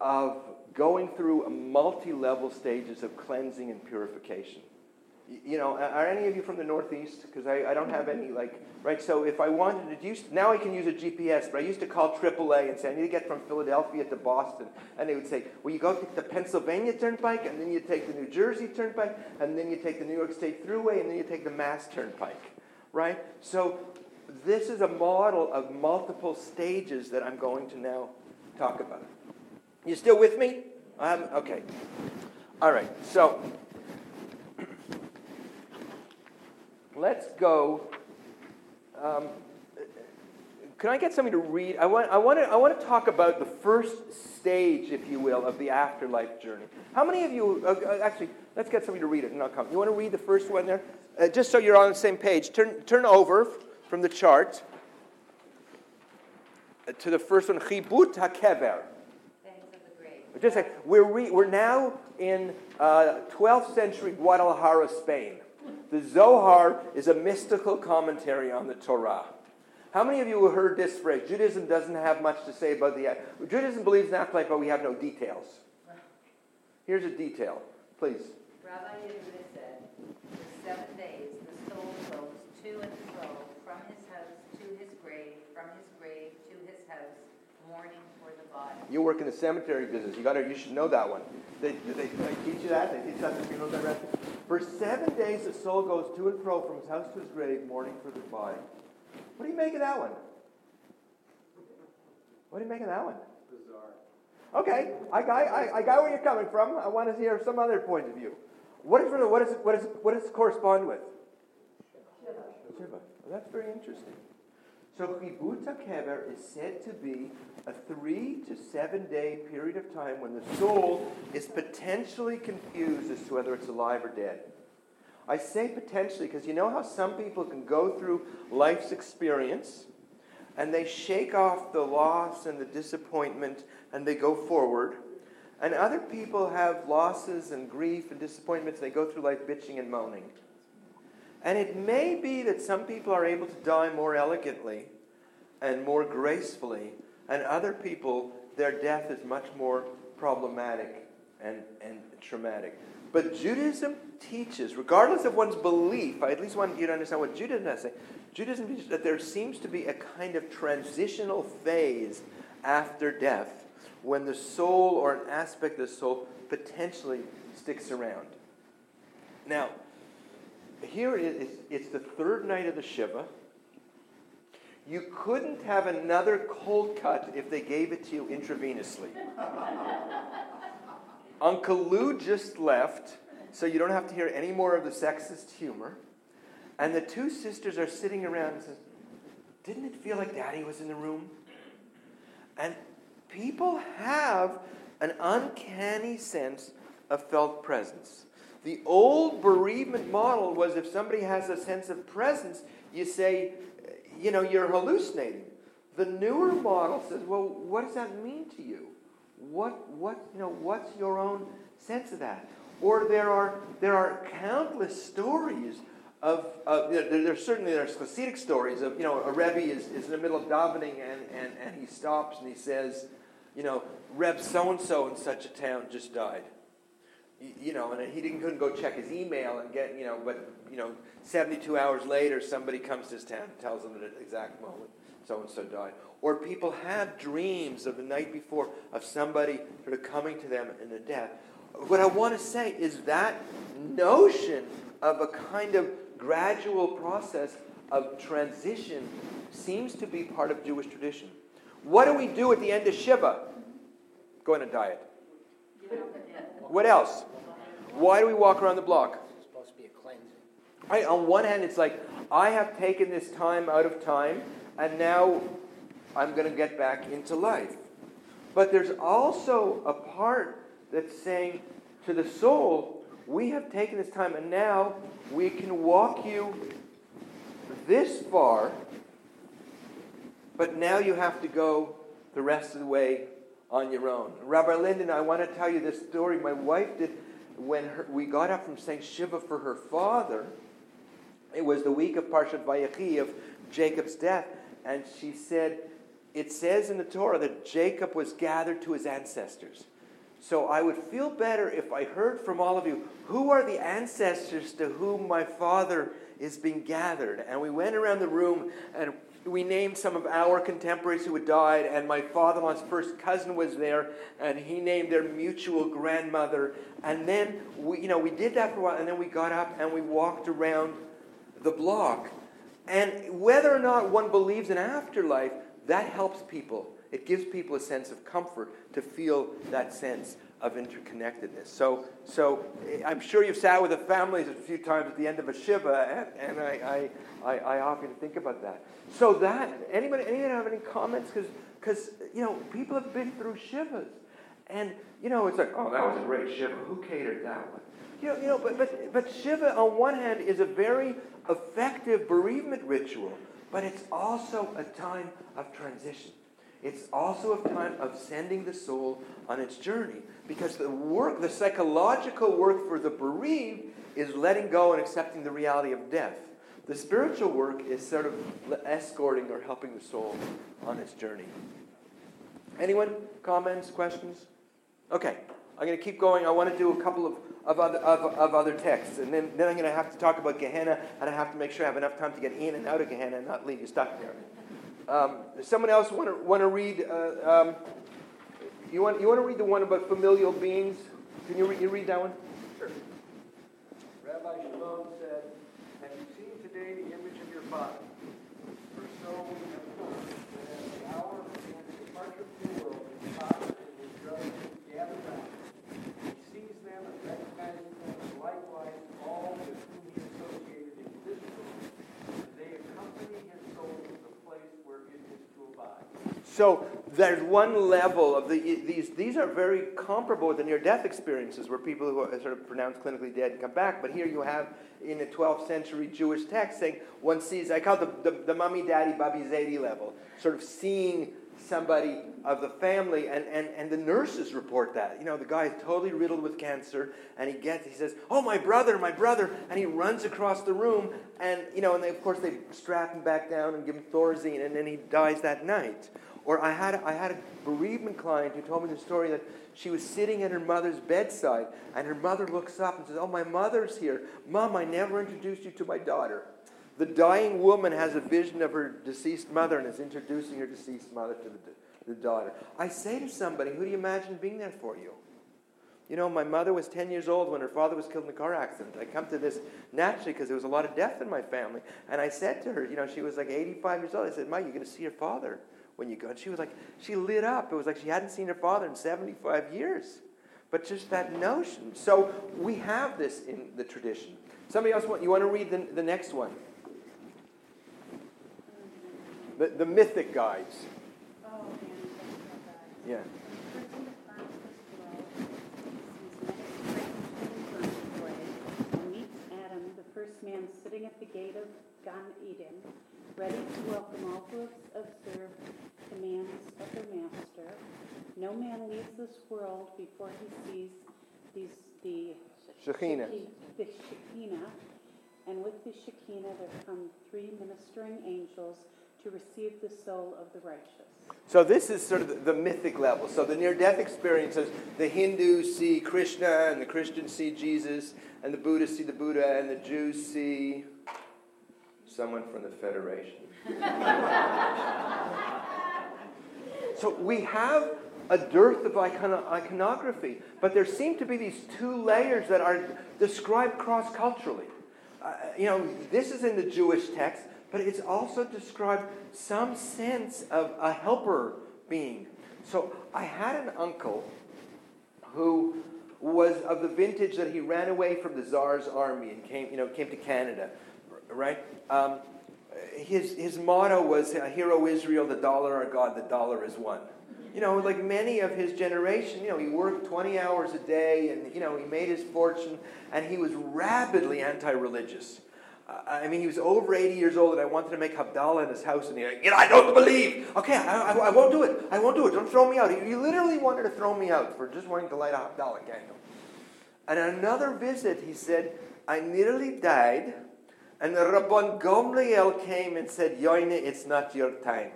Speaker 2: of going through multi-level stages of cleansing and purification you know, are any of you from the Northeast? Because I, I don't have any, like, right? So if I wanted to use, now I can use a GPS, but I used to call AAA and say, I need to get from Philadelphia to Boston. And they would say, well, you go take the Pennsylvania Turnpike, and then you take the New Jersey Turnpike, and then you take the New York State Thruway, and then you take the Mass Turnpike, right? So this is a model of multiple stages that I'm going to now talk about. You still with me? Um, okay. All right. So let's go. Um, can I get somebody to read? I want, I, want to, I want to talk about the first stage, if you will, of the afterlife journey. How many of you, uh, uh actually, let's get somebody to read it and come. You want to read the first one there? Uh, just so you're on the same page. Turn, turn over from the chart uh, to the first one, Chibut HaKever. Just say, we're, re, we're now in uh, 12th century Guadalajara, Spain. The Zohar is a mystical commentary on the Torah. How many of you have heard this phrase? Judaism doesn't have much to say about the. Judaism believes in afterlife, but we have no details. Here's a detail, please.
Speaker 7: Rabbi Yehuda said, for seven days the soul goes to and fro from his house to his grave, from his grave to his house, mourning for the body.
Speaker 2: You work in the cemetery business. You got to. You should know that one. They, they, they teach you that. They teach that in funeral direction. For seven days, the soul goes to and fro from his house to his grave, mourning for the body. What do you make of that one? What do you make of that one?
Speaker 6: Bizarre.
Speaker 2: Okay, I got, I, I got where you're coming from. I want to hear some other point of view. What is what is what is what does it correspond with? Shiva. Shiva. Well, that's very interesting. So Chibut Kever is said to be a three to seven day period of time when the soul is potentially confused as to whether it's alive or dead. I say potentially because you know how some people can go through life's experience and they shake off the loss and the disappointment and they go forward. And other people have losses and grief and disappointments, they go through life bitching and moaning. And it may be that some people are able to die more elegantly and more gracefully and other people, their death is much more problematic and, and traumatic. But Judaism teaches, regardless of one's belief, I at least want you to understand what Judaism has to say. Judaism teaches that there seems to be a kind of transitional phase after death when the soul or an aspect of the soul potentially sticks around. Now, here is, it's the third night of the Shiva. You couldn't have another cold cut if they gave it to you intravenously. Uncle Lou just left, so you don't have to hear any more of the sexist humor. And the two sisters are sitting around and says, Didn't it feel like daddy was in the room? And people have an uncanny sense of felt presence. The old bereavement model was if somebody has a sense of presence, you say, you know, you're hallucinating. The newer model says, well, what does that mean to you? What, what, you know, what's your own sense of that? Or there are, there are countless stories of, of you know, there, there's certainly there's Hasidic stories of, you know, a Rebbe is, is in the middle of davening and, and, and he stops and he says, you know, Reb so-and-so in such a town just died. You, know, and he didn't, couldn't go check his email and get, you know, but, you know, 72 hours later, somebody comes to his town and tells him at the exact moment so-and-so died. Or people have dreams of the night before of somebody sort of coming to them in a death. What I want to say is that notion of a kind of gradual process of transition seems to be part of Jewish tradition. What do we do at the end of Shiva? Go on a diet. What else? Why do we walk around the block?
Speaker 6: It's supposed to be a cleansing.
Speaker 2: Right, on one hand, it's like, I have taken this time out of time, and now I'm going to get back into life. But there's also a part that's saying to the soul, we have taken this time, and now we can walk you this far, but now you have to go the rest of the way on your own. Rabbi Linden, I want to tell you this story my wife did when her, we got up from St. Shiva for her father. It was the week of Parshat Vayechi of Jacob's death, and she said, it says in the Torah that Jacob was gathered to his ancestors. So I would feel better if I heard from all of you who are the ancestors to whom my father is being gathered. And we went around the room and we named some of our contemporaries who had died, and my father in law's first cousin was there, and he named their mutual grandmother. And then we, you know, we did that for a while, and then we got up and we walked around the block. And whether or not one believes in afterlife, that helps people. It gives people a sense of comfort to feel that sense of interconnectedness. So, so I'm sure you've sat with the families a few times at the end of a shiva, and, and I, I, I, I often think about that. So that anybody, anybody have any comments? Because, because you know, people have been through shivas, and you know, it's like, oh, that was a great shiva. Who catered that one? You know, you know, but but but shiva on one hand is a very effective bereavement ritual, but it's also a time of transition. It's also a time of sending the soul on its journey because the work, the psychological work for the bereaved is letting go and accepting the reality of death. The spiritual work is sort of escorting or helping the soul on its journey. Anyone? Comments? Questions? Okay, I'm going to keep going. I want to do a couple of, of, other, of, of other texts, and then, then I'm going to have to talk about Gehenna, and I have to make sure I have enough time to get in and out of Gehenna and not leave you stuck there. Um, someone else want to, want to read? Uh, um, you, want, you want to read the one about familial beings? Can you, re- you read that one?
Speaker 8: Sure. Rabbi Shalom said, Have you seen today the image of your father? For so we have that at the hour of man's departure from the world, his father and his brothers gather round. He sees them and recognizes them, and likewise all with whom he associated in this world. They accompany his soul to the place where it is to abide.
Speaker 2: So there's one level of the, these. These are very comparable with the near-death experiences, where people who are sort of pronounced clinically dead and come back. But here you have in a 12th century Jewish text saying one sees. I call it the, the, the mummy, daddy, babi zedi level, sort of seeing somebody of the family, and, and, and the nurses report that. You know, the guy is totally riddled with cancer, and he gets, he says, Oh, my brother, my brother, and he runs across the room, and, you know, and they, of course they strap him back down and give him Thorazine, and then he dies that night. Or I had, I had a bereavement client who told me the story that she was sitting at her mother's bedside, and her mother looks up and says, Oh, my mother's here. Mom, I never introduced you to my daughter. The dying woman has a vision of her deceased mother and is introducing her deceased mother to the, the daughter. I say to somebody, Who do you imagine being there for you? You know, my mother was 10 years old when her father was killed in a car accident. I come to this naturally because there was a lot of death in my family. And I said to her, you know, she was like 85 years old. I said, Mike, you're going to see your father when you go. And she was like, she lit up. It was like she hadn't seen her father in 75 years. But just that notion. So we have this in the tradition. Somebody else want, you want to read the, the next one? The, the mythic guides.
Speaker 9: Oh.
Speaker 2: Yeah.
Speaker 9: Man, sitting at the gate of Gan Eden, ready to welcome all who have observed commands of their master. No man leaves this world before he sees these the
Speaker 2: Shekhinah.
Speaker 9: the Shekinah, and with the Shekinah there come three ministering angels to receive the soul of the righteous.
Speaker 2: So this is sort of the, the mythic level. So the near-death experiences, the Hindus see Krishna, and the Christians see Jesus, and the Buddhists see the Buddha, and the Jews see someone from the Federation. so we have a dearth of icono- iconography, but there seem to be these two layers that are described cross-culturally. Uh, you know, this is in the Jewish text, but it's also described some sense of a helper being. So I had an uncle who was of the vintage that he ran away from the Tsar's army and came, you know, came to Canada, right? Um, his, his motto was, Hear O Israel, the dollar our God, the dollar is one. You know, like many of his generation, you know, he worked 20 hours a day and, you know, he made his fortune and he was rabidly anti religious. Uh, I mean, he was over 80 years old, and I wanted to make Havdalah in his house, and he, you know, I don't believe. Okay, I, I, I, won't do it. I won't do it. Don't throw me out. He, he, literally wanted to throw me out for just wanting to light a Havdalah candle. And another visit, he said, I nearly died, and Rabban Gamliel came and said, Yoine, it's not your time.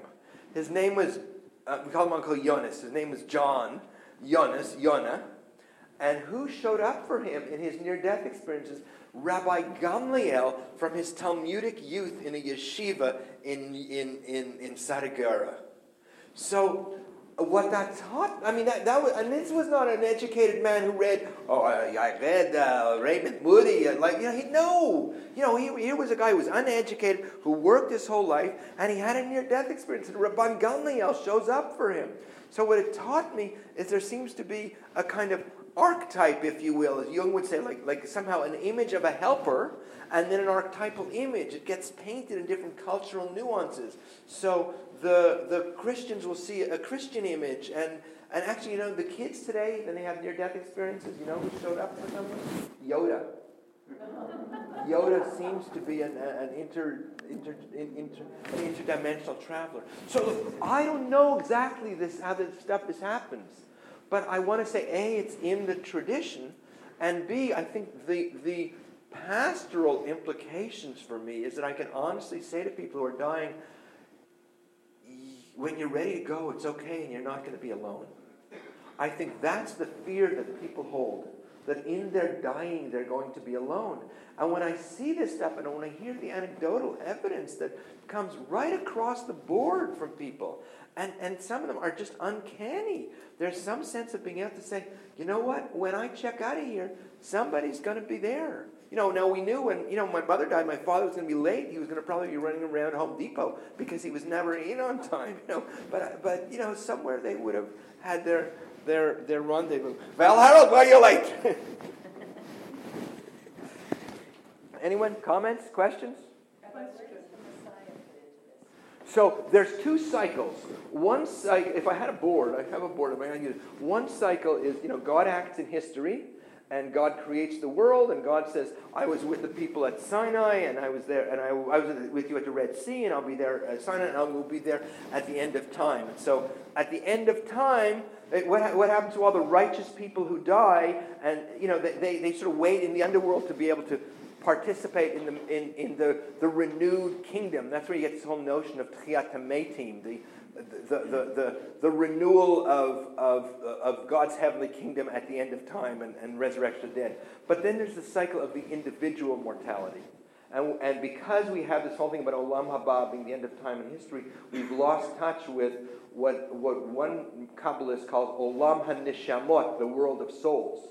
Speaker 2: His name was, uh, we call him Uncle Jonas. His name was John, Jonas, Yona. And who showed up for him in his near death experiences? Rabbi Gamliel from his Talmudic youth in a yeshiva in, in, in, in Saragara. So, what that taught, I mean, that, that was, and this was not an educated man who read, oh, I, I read uh, Raymond Moody, and like, you know, he, no. You know, he, he was a guy who was uneducated, who worked his whole life, and he had a near death experience, and Rabban Gamliel shows up for him. So, what it taught me is there seems to be a kind of archetype, if you will, as Jung would say, like, like somehow an image of a helper, and then an archetypal image. It gets painted in different cultural nuances. So the, the Christians will see a Christian image, and, and actually, you know, the kids today, then they have near death experiences. You know who showed up for something? Yoda. Yoda seems to be an, an, inter, inter, inter, interdimensional traveler. So I don't know exactly this how this stuff this happens. But I want to say, A, it's in the tradition, and B, I think the, the pastoral implications for me is that I can honestly say to people who are dying, when you're ready to go, it's okay and you're not going to be alone. I think that's the fear that people hold, that in their dying they're going to be alone. And when I see this stuff and when I hear the anecdotal evidence that comes right across the board from people, and, and some of them are just uncanny. There's some sense of being able to say, you know what, when I check out of here, somebody's going to be there. You know, now we knew when, you know, my mother died, my father was going to be late. He was going to probably be running around Home Depot because he was never in on time, you know. But, but you know, somewhere they would have had their, their, their rendezvous. Val Harold, why are you late? Anyone? Comments? Questions? So there's two cycles. One cycle, if I had a board, I have a board, going to use One cycle is, you know, God acts in history, and God creates the world, and God says, I was with the people at Sinai, and I was there, and I, I was with you at the Red Sea, and I'll be there at Sinai, and I will be there at the end of time. And so at the end of time, it, what, what happens to all the righteous people who die, and, you know, they, they, sort of wait in the underworld to be able to participate in the, in, in the, the renewed kingdom. That's where you get this whole notion of Tchiat HaMetim, the, the, the, the, the, renewal of, of, of God's heavenly kingdom at the end of time and, and resurrection of the dead. But then there's the cycle of the individual mortality. And, and because we have this whole thing about Olam Haba being the end of time in history, we've lost touch with what, what one Kabbalist calls Olam HaNishamot, the world of souls.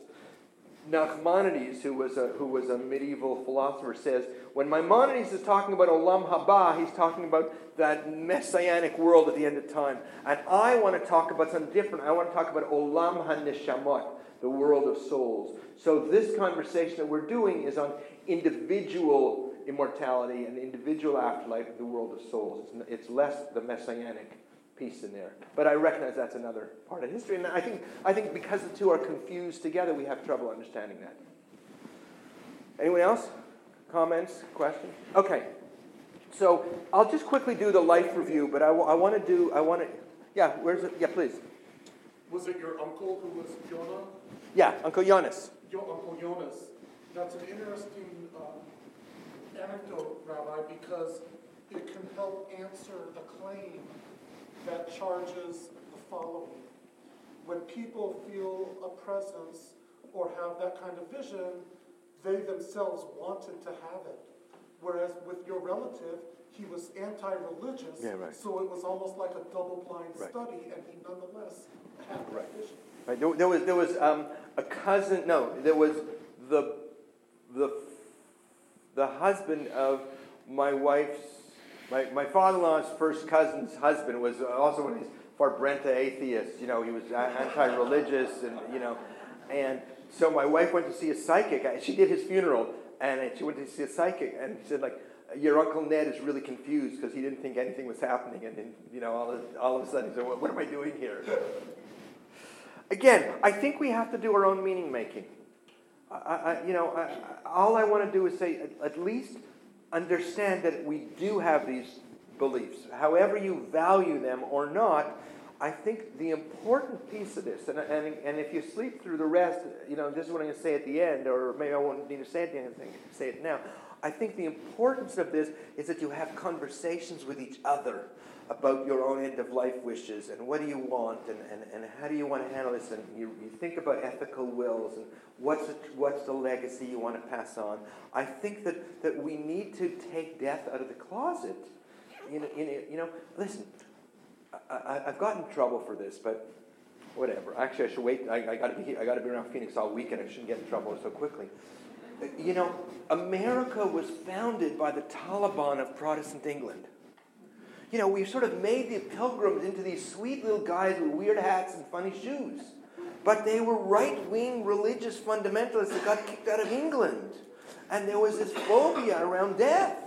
Speaker 2: Nachmanides, who was, a, who was a medieval philosopher, says when Maimonides is talking about Olam Haba, he's talking about that messianic world at the end of time. And I want to talk about something different. I want to talk about Olam HaNishamot, the world of souls. So this conversation that we're doing is on individual immortality and individual afterlife of the world of souls. It's, it's less the messianic piece in there. But I recognize that's another part of history. And I think, I think because the two are confused together, we have trouble understanding that. Anyone else? comments, questions? Okay. So I'll just quickly do the life review, but I, want to do, I want to, yeah, where's it? Yeah, please.
Speaker 4: Was it your uncle who was Jonah?
Speaker 2: Yeah, Uncle Jonas.
Speaker 4: Your Uncle Jonas. That's an interesting um, anecdote, Rabbi, because it can help answer the claim that charges the following. When people feel a presence or have that kind of vision, they themselves wanted to have it. Whereas with your relative, he was anti-religious,
Speaker 2: Yeah, right.
Speaker 4: so it was almost like a double-blind
Speaker 2: Right.
Speaker 4: study, and he nonetheless had
Speaker 2: Right.
Speaker 4: vision.
Speaker 2: Right, there, there was, there was um, a cousin, no, there was the, the, the husband of my wife's, my, my father-in-law's first cousin's husband was also one of these Farbrenta atheists. You know, he was anti-religious and, you know, and so my wife went to see a psychic. She did his funeral and she went to see a psychic and she said like, your Uncle Ned is really confused because he didn't think anything was happening and then, you know, all of, all of a sudden he said, what, what am I doing here? Again, I think we have to do our own meaning making. I, I, you know, I, all I want to do is say, at, at least understand that we do have these beliefs. However you value them or not, I think the important piece of this, and, and, and if you sleep through the rest, you know, this is what I'm going to say at the end, or maybe I won't need to say it can say it now. I think the importance of this is that you have conversations with each other about your own end of life wishes and what do you want and, and, and how do you want to handle this and you, you think about ethical wills and what's the, what's the legacy you want to pass on i think that, that we need to take death out of the closet in, in, you know listen I, i've gotten in trouble for this but whatever actually i should wait i, I got to be here. i got to be around phoenix all weekend i shouldn't get in trouble so quickly you know america was founded by the taliban of protestant england you know, we've sort of made the pilgrims into these sweet little guys with weird hats and funny shoes. But they were right wing religious fundamentalists that got kicked out of England. And there was this phobia around death.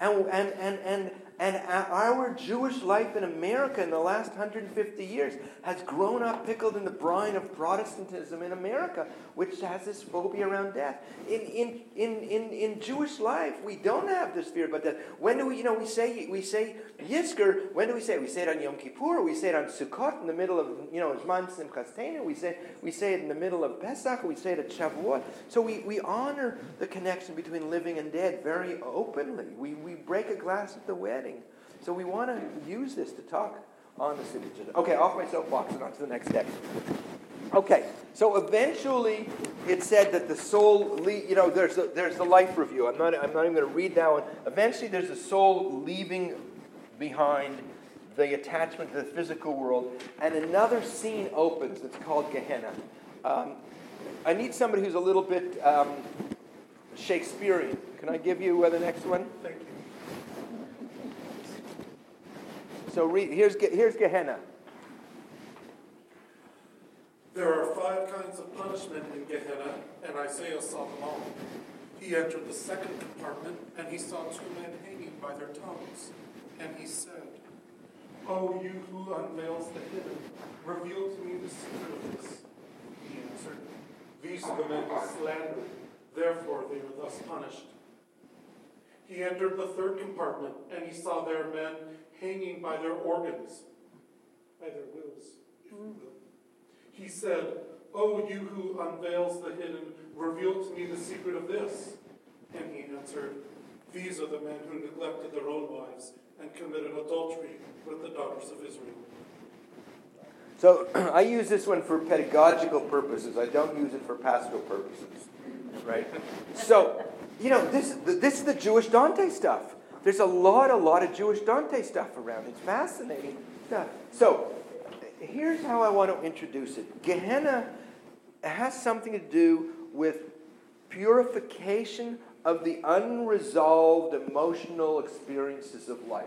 Speaker 2: And, and, and, and, and our Jewish life in America in the last 150 years has grown up pickled in the brine of Protestantism in America, which has this phobia around death. In, in, in, in, in Jewish life, we don't have this fear about death. When do we, you know, we say, we say Yizkor, when do we say it? We say it on Yom Kippur, we say it on Sukkot in the middle of, you know, Zman Simchas Torah, we say, we say it in the middle of Pesach, we say it at Shavuot. So we, we honor the connection between living and dead very openly. We, we break a glass at the wedding. So we want to use this to talk on the city. Okay, off my soapbox and on to the next text. Okay, so eventually it said that the soul, le- you know, there's, a, there's the life review. I'm not, I'm not even going to read that one. Eventually there's a soul leaving behind the attachment to the physical world, and another scene opens that's called Gehenna. Um, I need somebody who's a little bit um, Shakespearean. Can I give you uh, the next one?
Speaker 4: Thank you.
Speaker 2: So here's, here's Gehenna.
Speaker 4: There are five kinds of punishment in Gehenna, and Isaiah saw them all. He entered the second compartment, and he saw two men hanging by their tongues. And he said, O you who unveils the hidden, reveal to me the secret of this. He answered, These are the men who slandered, therefore they are thus punished. He entered the third compartment, and he saw there men hanging by their organs, by their wills, if you mm. will. He said, O you who unveils the hidden, reveal to me the secret of this. And he answered, These are the men who neglected their own wives and committed adultery with the daughters of Israel.
Speaker 2: So I use this one for pedagogical purposes. I don't use it for pastoral purposes, right? So, you know, this this is the Jewish Dante stuff. There's a lot, a lot of Jewish Dante stuff around. It's fascinating stuff. So, here's how I want to introduce it. Gehenna has something to do with purification of the unresolved emotional experiences of life.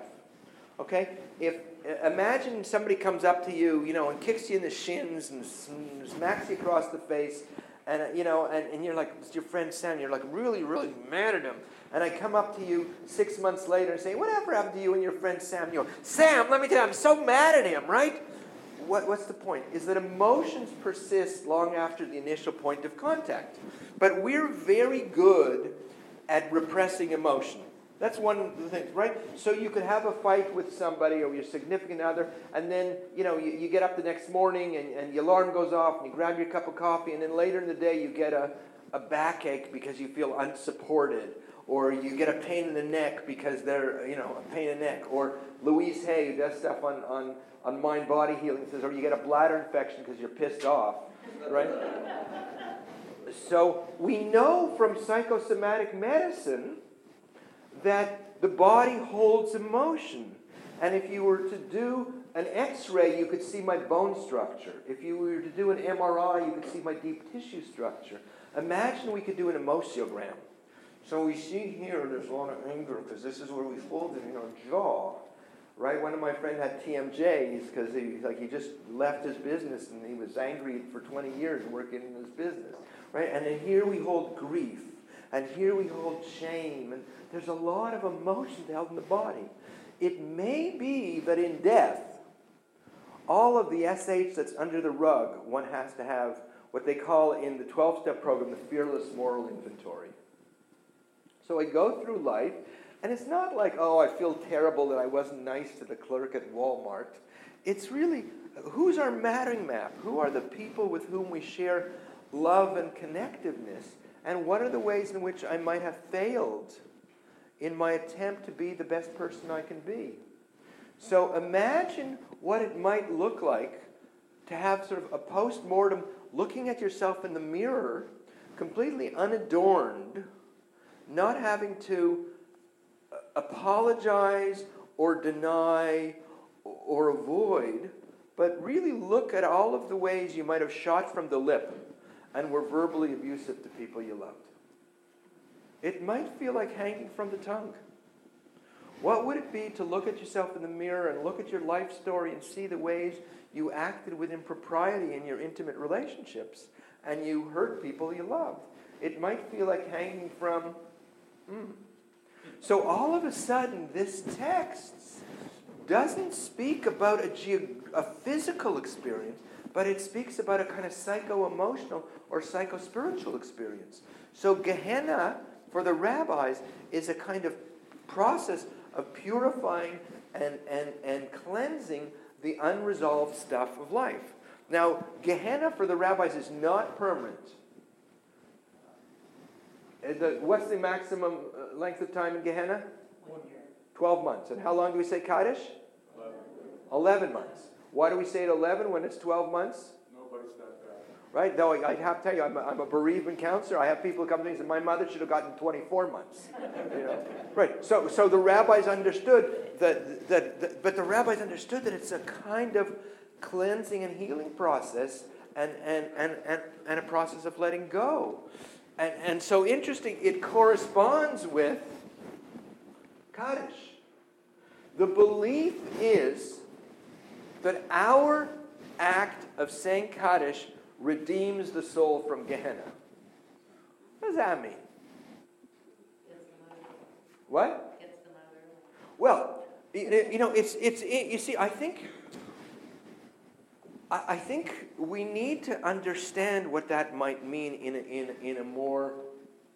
Speaker 2: Okay? If imagine somebody comes up to you, you know, and kicks you in the shins and smacks you across the face, and uh, you know, and, and you're like, it's your friend Sam, you're like really, really mad at him. And I come up to you six months later and say, Whatever happened to you and your friend Sam? You go, Sam, let me tell you, I'm so mad at him, right? What, what's the point? Is that emotions persist long after the initial point of contact. But we're very good at repressing emotion. That's one of the things, right? So you could have a fight with somebody or your significant other, and then you know you, you get up the next morning and, and the alarm goes off, and you grab your cup of coffee, and then later in the day you get a, a backache because you feel unsupported, or you get a pain in the neck because they're you know a pain in the neck, or Louise Hay who does stuff on on on mind body healing says, or you get a bladder infection because you're pissed off, right? so we know from psychosomatic medicine that the body holds emotion. And if you were to do an x ray, you could see my bone structure. If you were to do an MRI, you could see my deep tissue structure. Imagine we could do an emociogram. So we see here there's a lot of anger because this is where we fold it in our jaw. Right? One of my friends had TMJs because he like he just left his business and he was angry for 20 years working in his business. Right? And then here we hold grief. And here we hold shame. And there's a lot of emotion held in the body. It may be that in death, all of the SH that's under the rug, one has to have what they call in the 12 step program the fearless moral inventory. So I go through life, and it's not like, oh, I feel terrible that I wasn't nice to the clerk at Walmart. It's really who's our mattering map? Who are the people with whom we share love and connectiveness? And what are the ways in which I might have failed in my attempt to be the best person I can be? So imagine what it might look like to have sort of a post mortem looking at yourself in the mirror, completely unadorned, not having to uh, apologize or deny or avoid, but really look at all of the ways you might have shot from the lip and were verbally abusive to people you loved. It might feel like hanging from the tongue. What would it be to look at yourself in the mirror and look at your life story and see the ways you acted with impropriety in your intimate relationships and you hurt people you loved? It might feel like hanging from. Mm. So all of a sudden, this text doesn't speak about a, ge- a physical experience, but it speaks about a kind of psycho emotional or psycho spiritual experience. So, Gehenna, for the rabbis, is a kind of process of purifying and, and, and cleansing the unresolved stuff of life. Now, Gehenna for the rabbis is not permanent. The, what's the maximum uh, length of time in Gehenna?
Speaker 4: One year.
Speaker 2: 12 months. And how long do we say Kaddish? 11. 11 months. Why do we say it 11 when it's 12 months?
Speaker 4: Nobody's that bad.
Speaker 2: Right? Though I, I have to tell you, I'm a, I'm a bereavement counselor. I have people come to me and say, my mother should have gotten 24 months. You know? Right. So, so the rabbis understood that, that, that, but the rabbis understood that it's a kind of cleansing and healing process and, and, and, and, and a process of letting go. And, and so interesting, it corresponds with Kaddish. The belief is that our act of saying Kaddish redeems the soul from Gehenna. What does that mean? What? Well, you know, it's, it's, you see, I think, I think we need to understand what that might mean in a, in, in a more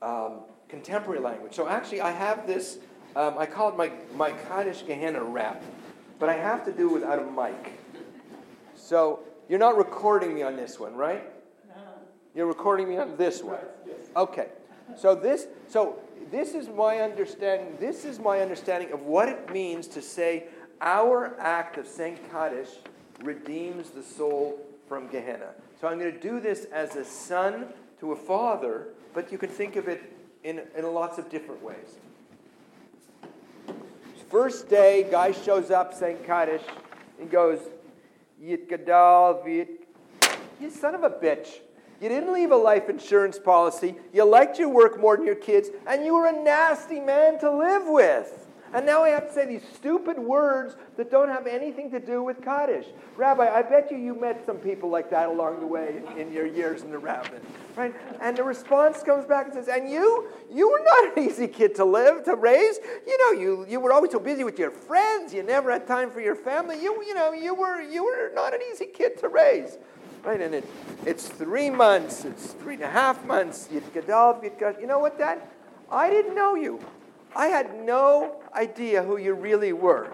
Speaker 2: um, contemporary language. So actually, I have this, um, I call it my, my Kaddish Gehenna rap, but I have to do it without a mic. So you're not recording me on this one, right? No. You're recording me on this one. Okay. So this so this is my understanding this is my understanding of what it means to say our act of saying Kaddish redeems the soul from Gehenna. So I'm going to do this as a son to a father, but you can think of it in, in lots of different ways. First day, guy shows up saying Kaddish and goes, Yit Gadal, You son of a bitch. You didn't leave a life insurance policy. You liked your work more than your kids, and you were a nasty man to live with. And now I have to say these stupid words that don't have anything to do with Kaddish. Rabbi, I bet you you met some people like that along the way in your years in the rabbin, right? And the response comes back and says, "And you, you were not an easy kid to live, to raise. You know, you you were always so busy with your friends. You never had time for your family. You you know, you were you were not an easy kid to raise." Right, and it, it's three months, it's three and a half months. You know what, Dad? I didn't know you. I had no idea who you really were.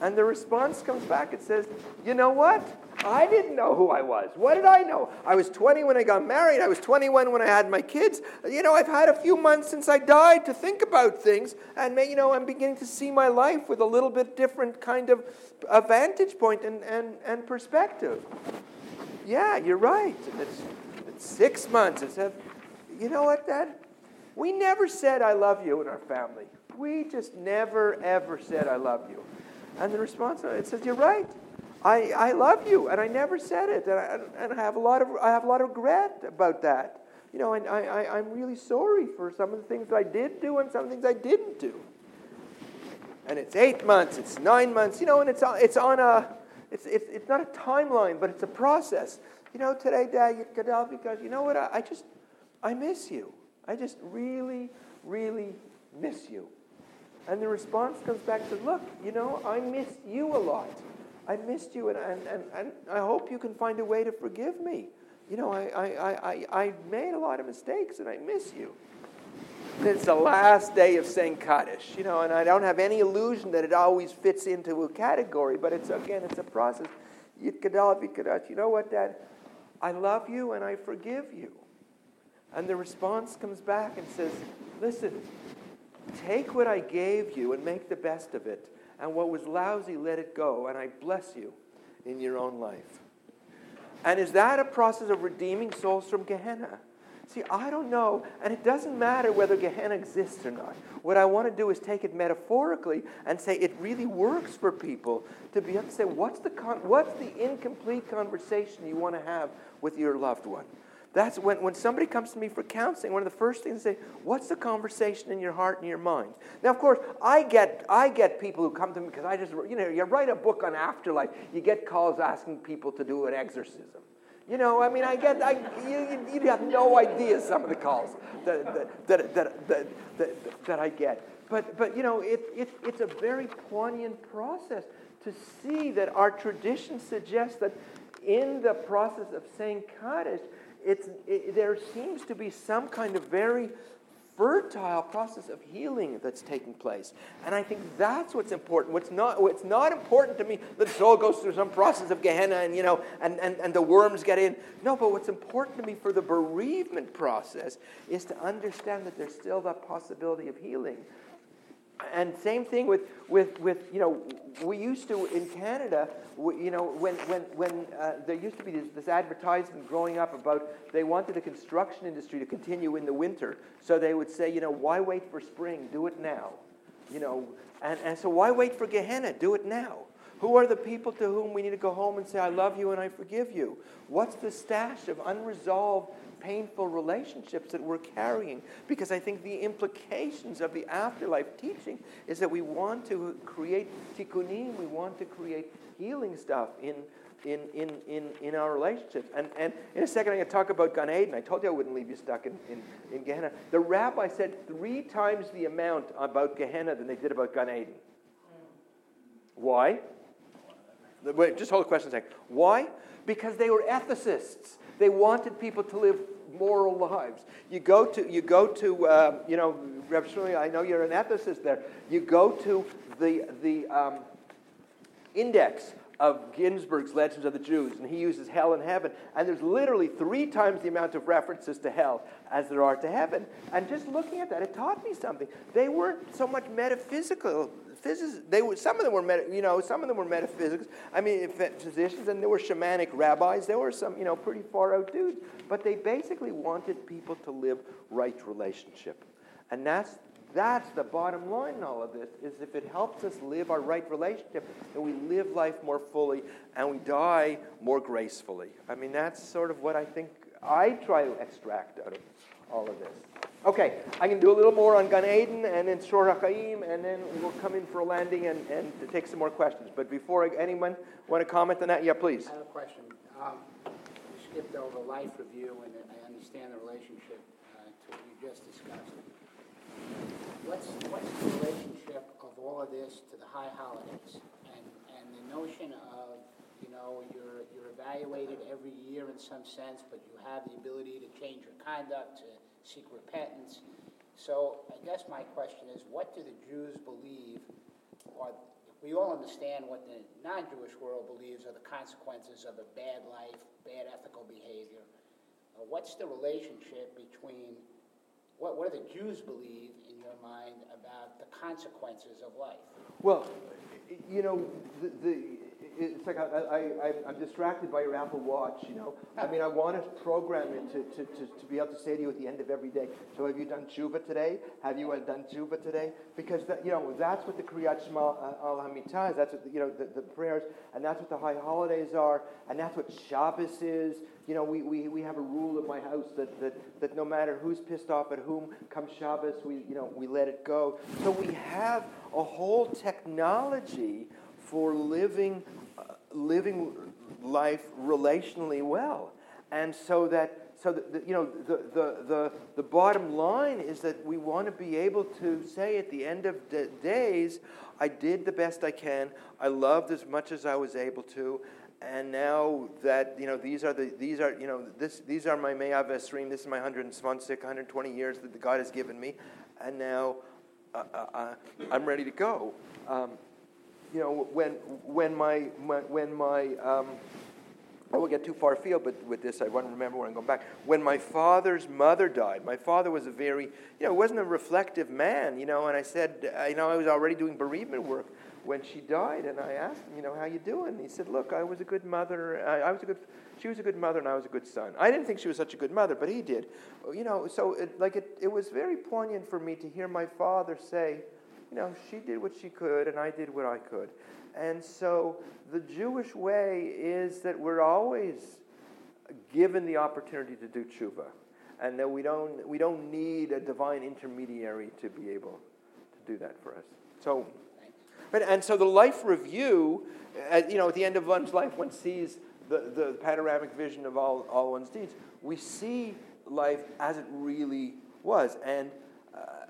Speaker 2: And the response comes back and says, You know what? I didn't know who I was. What did I know? I was 20 when I got married. I was 21 when I had my kids. You know, I've had a few months since I died to think about things. And, you know, I'm beginning to see my life with a little bit different kind of a vantage point and, and, and perspective. Yeah, you're right. It's, it's six months. It's a, you know what, Dad? We never said I love you in our family. We just never, ever said I love you. And the response, it says, you're right. I, I love you, and I never said it, and I, and I have a lot of I have a lot of regret about that. You know, and I, I, I'm really sorry for some of the things I did do and some of the things I didn't do. And it's eight months, it's nine months, you know, and it's it's on a it's it's, it's not a timeline, but it's a process. You know, today, Dad, you get out because you know what? I, I just I miss you. I just really, really miss you. And the response comes back to, look, you know, I miss you a lot. I missed you, and, and, and, and I hope you can find a way to forgive me. You know, I, I, I, I made a lot of mistakes, and I miss you. It's the last day of St. Kaddish, you know, and I don't have any illusion that it always fits into a category, but it's, again, it's a process. You know what, Dad? I love you and I forgive you. And the response comes back and says, listen, take what I gave you and make the best of it and what was lousy, let it go, and I bless you in your own life. And is that a process of redeeming souls from Gehenna? See, I don't know, and it doesn't matter whether Gehenna exists or not. What I want to do is take it metaphorically and say it really works for people to be able to say, what's the, con- what's the incomplete conversation you want to have with your loved one? That's when, when somebody comes to me for counseling, one of the first things they say, what's the conversation in your heart and your mind? Now, of course, I get, I get people who come to me because I just, you know, you write a book on afterlife, you get calls asking people to do an exorcism. You know, I mean, I get, I, you, you have no idea some of the calls that, that, that, that, that, that, I get. But, but you know, it, it, it's a very poignant process to see that our tradition suggests that in the process of saying Kaddish, it's, it, there seems to be some kind of very fertile process of healing that's taking place. And I think that's what's important. What's not, what's not important to me that the soul goes through some process of Gehenna and, you know, and, and, and the worms get in. No, but what's important to me for the bereavement process is to understand that there's still that possibility of healing and same thing with, with, with, you know, we used to in Canada, we, you know, when, when, when uh, there used to be this, this, advertisement growing up about they wanted the construction industry to continue in the winter. So they would say, you know, why wait for spring? Do it now. You know, and, and so why wait for Gehenna? Do it now. Who are the people to whom we need to go home and say, I love you and I forgive you? What's the stash of unresolved painful relationships that we're carrying. Because I think the implications of the afterlife teaching is that we want to create tikkunim, we want to create healing stuff in, in, in, in, in our relationships. And, and in a second, I'm going to talk about Gan Eden. I told you I wouldn't leave you stuck in, in, in Gehenna. The rabbi said three times the amount about Gehenna than they did about Gan Eden. Why? Wait, just hold the question a second. Why? Because they were ethicists. They wanted people to live moral lives. You go to, you go to uh, you know, Rev I know you're an ethicist there. You go to the, the um, index of Ginzberg's Legends of the Jews, and he uses hell and heaven. And there's literally three times the amount of references to hell as there are to heaven. And just looking at that, it taught me something. They weren't so much metaphysical physicists. They were, some of them were, meta, you know, some of them were metaphysics. I mean, uh, physicians, and there were shamanic rabbis. There were some, you know, pretty far out dudes. But they basically wanted people to live right relationship, and that's that's the bottom line in all of this is if it helps us live our right relationship then we live life more fully and we die more gracefully i mean that's sort of what i think i try to extract out of all of this Okay, I can do a little more on Gan Eden and then Sror HaChaim, and then we'll come in for a landing and, and take some more questions. But before anyone want to comment on that, yeah, please.
Speaker 10: I have a question. Um, you skipped over life review, and I understand the relationship uh, to what you just discussed. What's, what's the relationship of all of this to the high holidays and, and the notion of, you know, you're, you're evaluated every year in some sense, but you have the ability to change your conduct, to seek repentance. so I guess my question is, what do the Jews believe, or we all understand what the non-Jewish world believes are the consequences of a bad life, bad ethical behavior. Uh, what's the relationship between, what, what do the Jews believe, in your mind, about the consequences of life?
Speaker 2: Well, you know, the, the, it's like I, I, I'm distracted by your Apple Watch, you know. I mean, I want to program it to, to, to, to be able to say to you at the end of every day, so have you done tshuva today? Have you uh, done tshuva today? Because, that, you know, that's what the Kriyat Shema al Hamitah is. That's what, the, you know, the, the prayers, and that's what the high holidays are, and that's what Shabbos is. You know, we, we, we have a rule at my house that, that, that no matter who's pissed off at whom, come Shabbos, we, you know, we let it go. So we have a whole technology for living living life relationally well. And so that so that, you know the, the, the, the bottom line is that we want to be able to say at the end of the days i did the best i can. I loved as much as i was able to. And now that you know these are the these are you know this these are my me'av esrim. This is my 120 120 years that God has given me. And now uh, uh, uh, I'm ready to go. Um, you know, when, when my, when my um, I won't get too far afield, but with this, I want to remember where I'm going back. When my father's mother died, my father was a very, you know, wasn't a reflective man, you know, and I said, you know, I was already doing bereavement work when she died, and I asked him, you know, how you doing? He said, look, I was a good mother. I, I was a good, she was a good mother, and I was a good son. I didn't think she was such a good mother, but he did. You know, so it, like it, it was very poignant for me to hear my father say, you know, she did what she could and I did what I could. And so the Jewish way is that we're always given the opportunity to do tshuva. And that we don't, we don't need a divine intermediary to be able to do that for us. So, but, and so the life review, at, uh, you know, at the end of one's life, one sees the, the panoramic vision of all, all one's deeds. We see life as it really was. And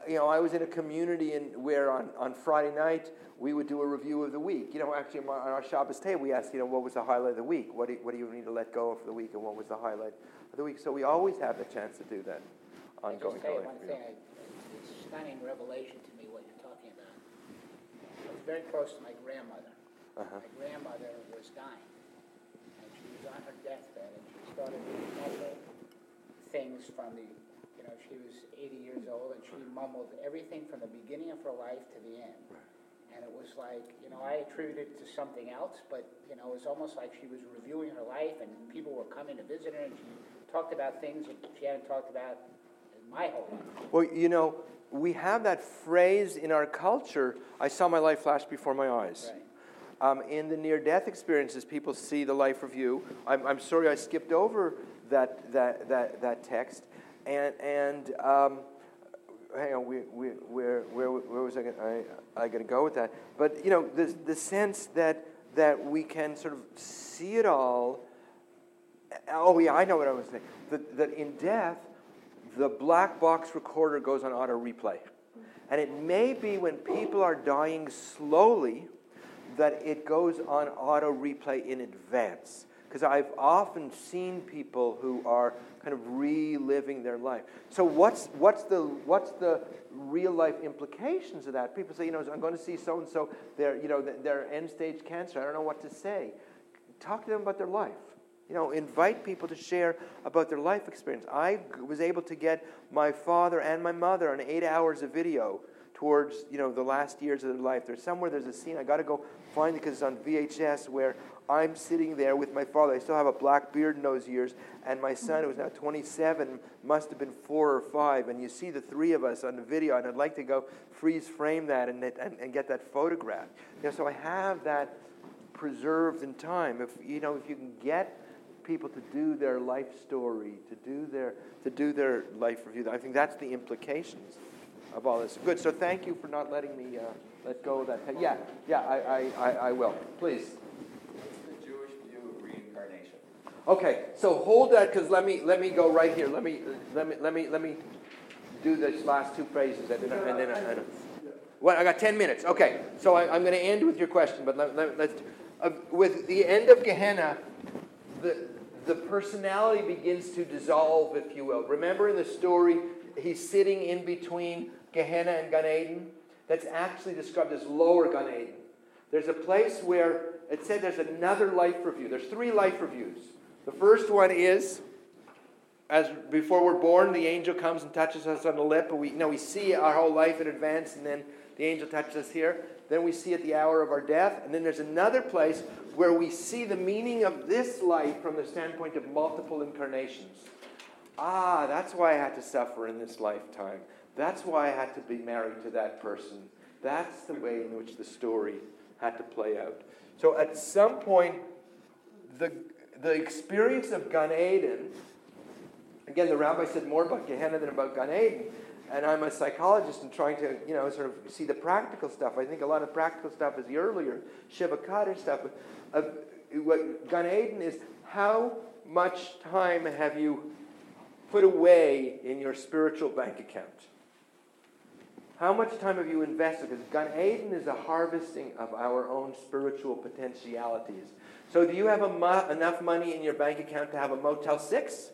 Speaker 2: you know, I was in a community in, where on, on Friday night we would do a review of the week. You know, actually on our Shabbos table we asked, you know, what was the highlight of the week? What do, you, what do you need to let go of for the week and what was the highlight of the week? So we always have the chance to do that ongoing.
Speaker 10: I just you one thing, I, it's a stunning revelation to me what you're talking about. I was very close to my grandmother. Uh-huh. My grandmother was dying, and she was on her deathbed, and she started remembering things from the know, she was 80 years old and she mumbled everything from the beginning of her life to the end. Right. And it was like, you know, I attributed it to something else, but, you know, it was almost like she was reviewing her life and people were coming to visit her and she talked about things that she hadn't talked about in my whole life.
Speaker 2: Well, you know, we have that phrase in our culture I saw my life flash before my eyes.
Speaker 10: Right.
Speaker 2: Um, in the near death experiences, people see the life review. I'm, I'm sorry I skipped over that, that, that, that text and and um, hang on, we, we, where, where, where was I going I, I to go with that? But, you know, the, the sense that, that we can sort of see it all. Oh, yeah, I know what I was saying. That, that in death, the black box recorder goes on auto replay. And it may be when people are dying slowly that it goes on auto replay in advance. Because I've often seen people who are kind of reliving their life. So what's, what's, the, what's the real life implications of that? People say, you know, I'm going to see so and so, they're, you know, they're end stage cancer. I don't know what to say. Talk to them about their life. You know, invite people to share about their life experience. I was able to get my father and my mother on eight hours of video towards you know the last years of their life. There's somewhere there's a scene I got to go find it because it's on VHS where I'm sitting there with my father. I still have a black beard in those years, and my son, who is now 27, must have been four or five. And you see the three of us on the video, and I'd like to go freeze frame that and, and, and get that photograph. You know, so I have that preserved in time. If you know, if you can get people to do their life story, to do their to do their life review, I think that's the implications of all this. Good. So thank you for not letting me uh, let go of that. Yeah, yeah, I, I, I, I will. Please. Okay, so hold that because let me let me go right here. Let me let me let me let me do this last two phrases and then, and then I, I, I got ten minutes. Okay, so I, am going to end with your question, but let, let, let's uh, with the end of Gehenna, the the personality begins to dissolve, if you will. Remember in the story, he's sitting in between Gehenna and Gan Eden. That's actually described as lower Gan Eden. There's a place where it said there's another life review. There's three life reviews. The first one is as before we're born, the angel comes and touches us on the lip, and we you know we see our whole life in advance, and then the angel touches us here. Then we see at the hour of our death, and then there's another place where we see the meaning of this life from the standpoint of multiple incarnations. Ah, that's why I had to suffer in this lifetime. That's why I had to be married to that person. That's the way in which the story had to play out. So at some point, the, the experience of Gan Eden, again, the rabbi said more about Gehenna than about Gan Eden. And I'm a psychologist and trying to, you know, sort of see the practical stuff. I think a lot of practical stuff is the earlier Shiva Kaddish stuff. Uh, what Gan Eden is, how much time have you put away in your spiritual bank account? How much time have you invested? Because Gan Eden is a harvesting of our own spiritual potentialities. So, do you have mo- enough money in your bank account to have a Motel 6?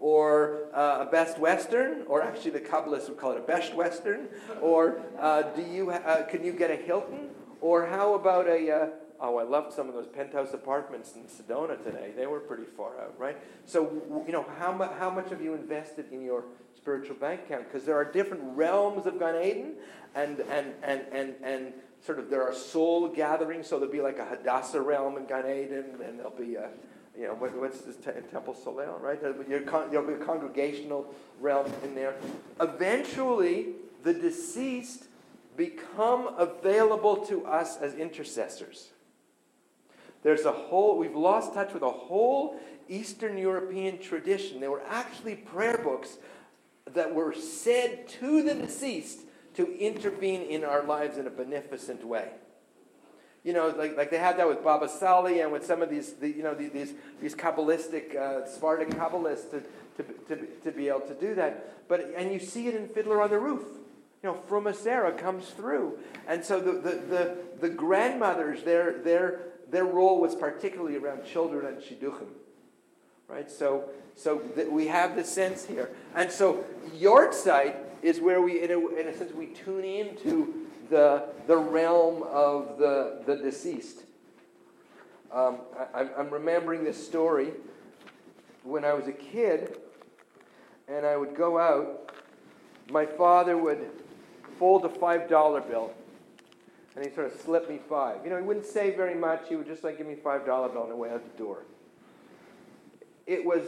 Speaker 2: Or uh, a Best Western? Or actually, the Kabbalists would call it a Best Western? Or uh, do you ha- uh, can you get a Hilton? Or how about a, uh, Oh, I loved some of those penthouse apartments in Sedona today. They were pretty far out, right? So, you know, how, mu- how much have you invested in your spiritual bank account? Because there are different realms of Gan Eden, and, and, and, and, and sort of there are soul gatherings. So there'll be like a Hadassah realm in Gan Eden, and there'll be a, you know, what, what's this te- Temple Solel, right? There'll con- there'll be a congregational realm in there. Eventually, the deceased become available to us as intercessors. There's a whole, we've lost touch with a whole Eastern European tradition. There were actually prayer books that were said to the deceased to intervene in our lives in a beneficent way. You know, like, like they had that with Baba Sali and with some of these, the, you know, these, these Kabbalistic, uh, Sephardic Kabbalists to, to, to, to be able to do that. But, and you see it in Fiddler on the Roof. You know, Fruma Sarah comes through. And so the, the, the, the grandmothers, their, their, their role was particularly around children and shidduchim. Right? So, so th- we have the sense here. And so Yortzeit is where we, in a, in a sense, we tune into the, the realm of the, the deceased. Um, I, I'm remembering this story when I was a kid, and I would go out. My father would fold a $5 bill and he sort of slipped me five. You know, he wouldn't say very much. He would just like give me five dollar bill on the way out the door. It was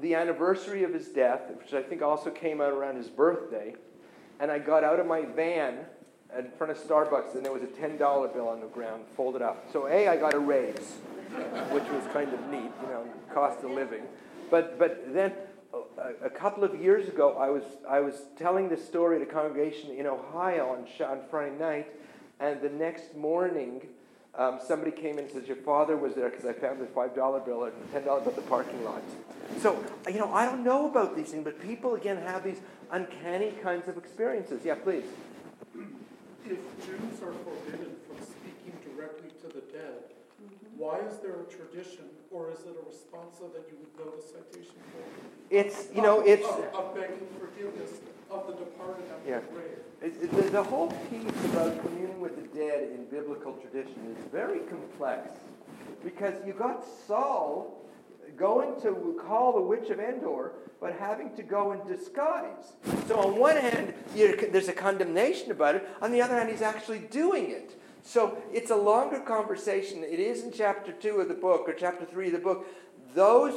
Speaker 2: the anniversary of his death, which I think also came out around his birthday, and I got out of my van in front of Starbucks, and there was a ten dollar bill on the ground, folded up. So a, I got a raise, which was kind of neat, you know, cost of living. But but then a, a couple of years ago, I was I was telling this story at a congregation in Ohio on, on Friday night and the next morning, um, somebody came in and said, Your father was there because I found the $5 bill and the $10 bill at the parking lot. So, you know, I don't know about these things, but people, again, have these uncanny kinds of experiences. Yeah, please.
Speaker 4: If Jews are forbidden from speaking directly to the dead, why is there a tradition, or is it a response that you would go to citation for?
Speaker 2: It's, you know, it's.
Speaker 4: Of, of begging forgiveness of the departed
Speaker 2: Yeah.
Speaker 4: the grave.
Speaker 2: The, the whole piece about communing with the dead in biblical tradition is very complex because you got Saul going to call the witch of Endor, but having to go in disguise. So on one hand, there's a condemnation about it. On the other hand, he's actually doing it. So it's a longer conversation. It is in chapter two of the book or chapter three of the book. Those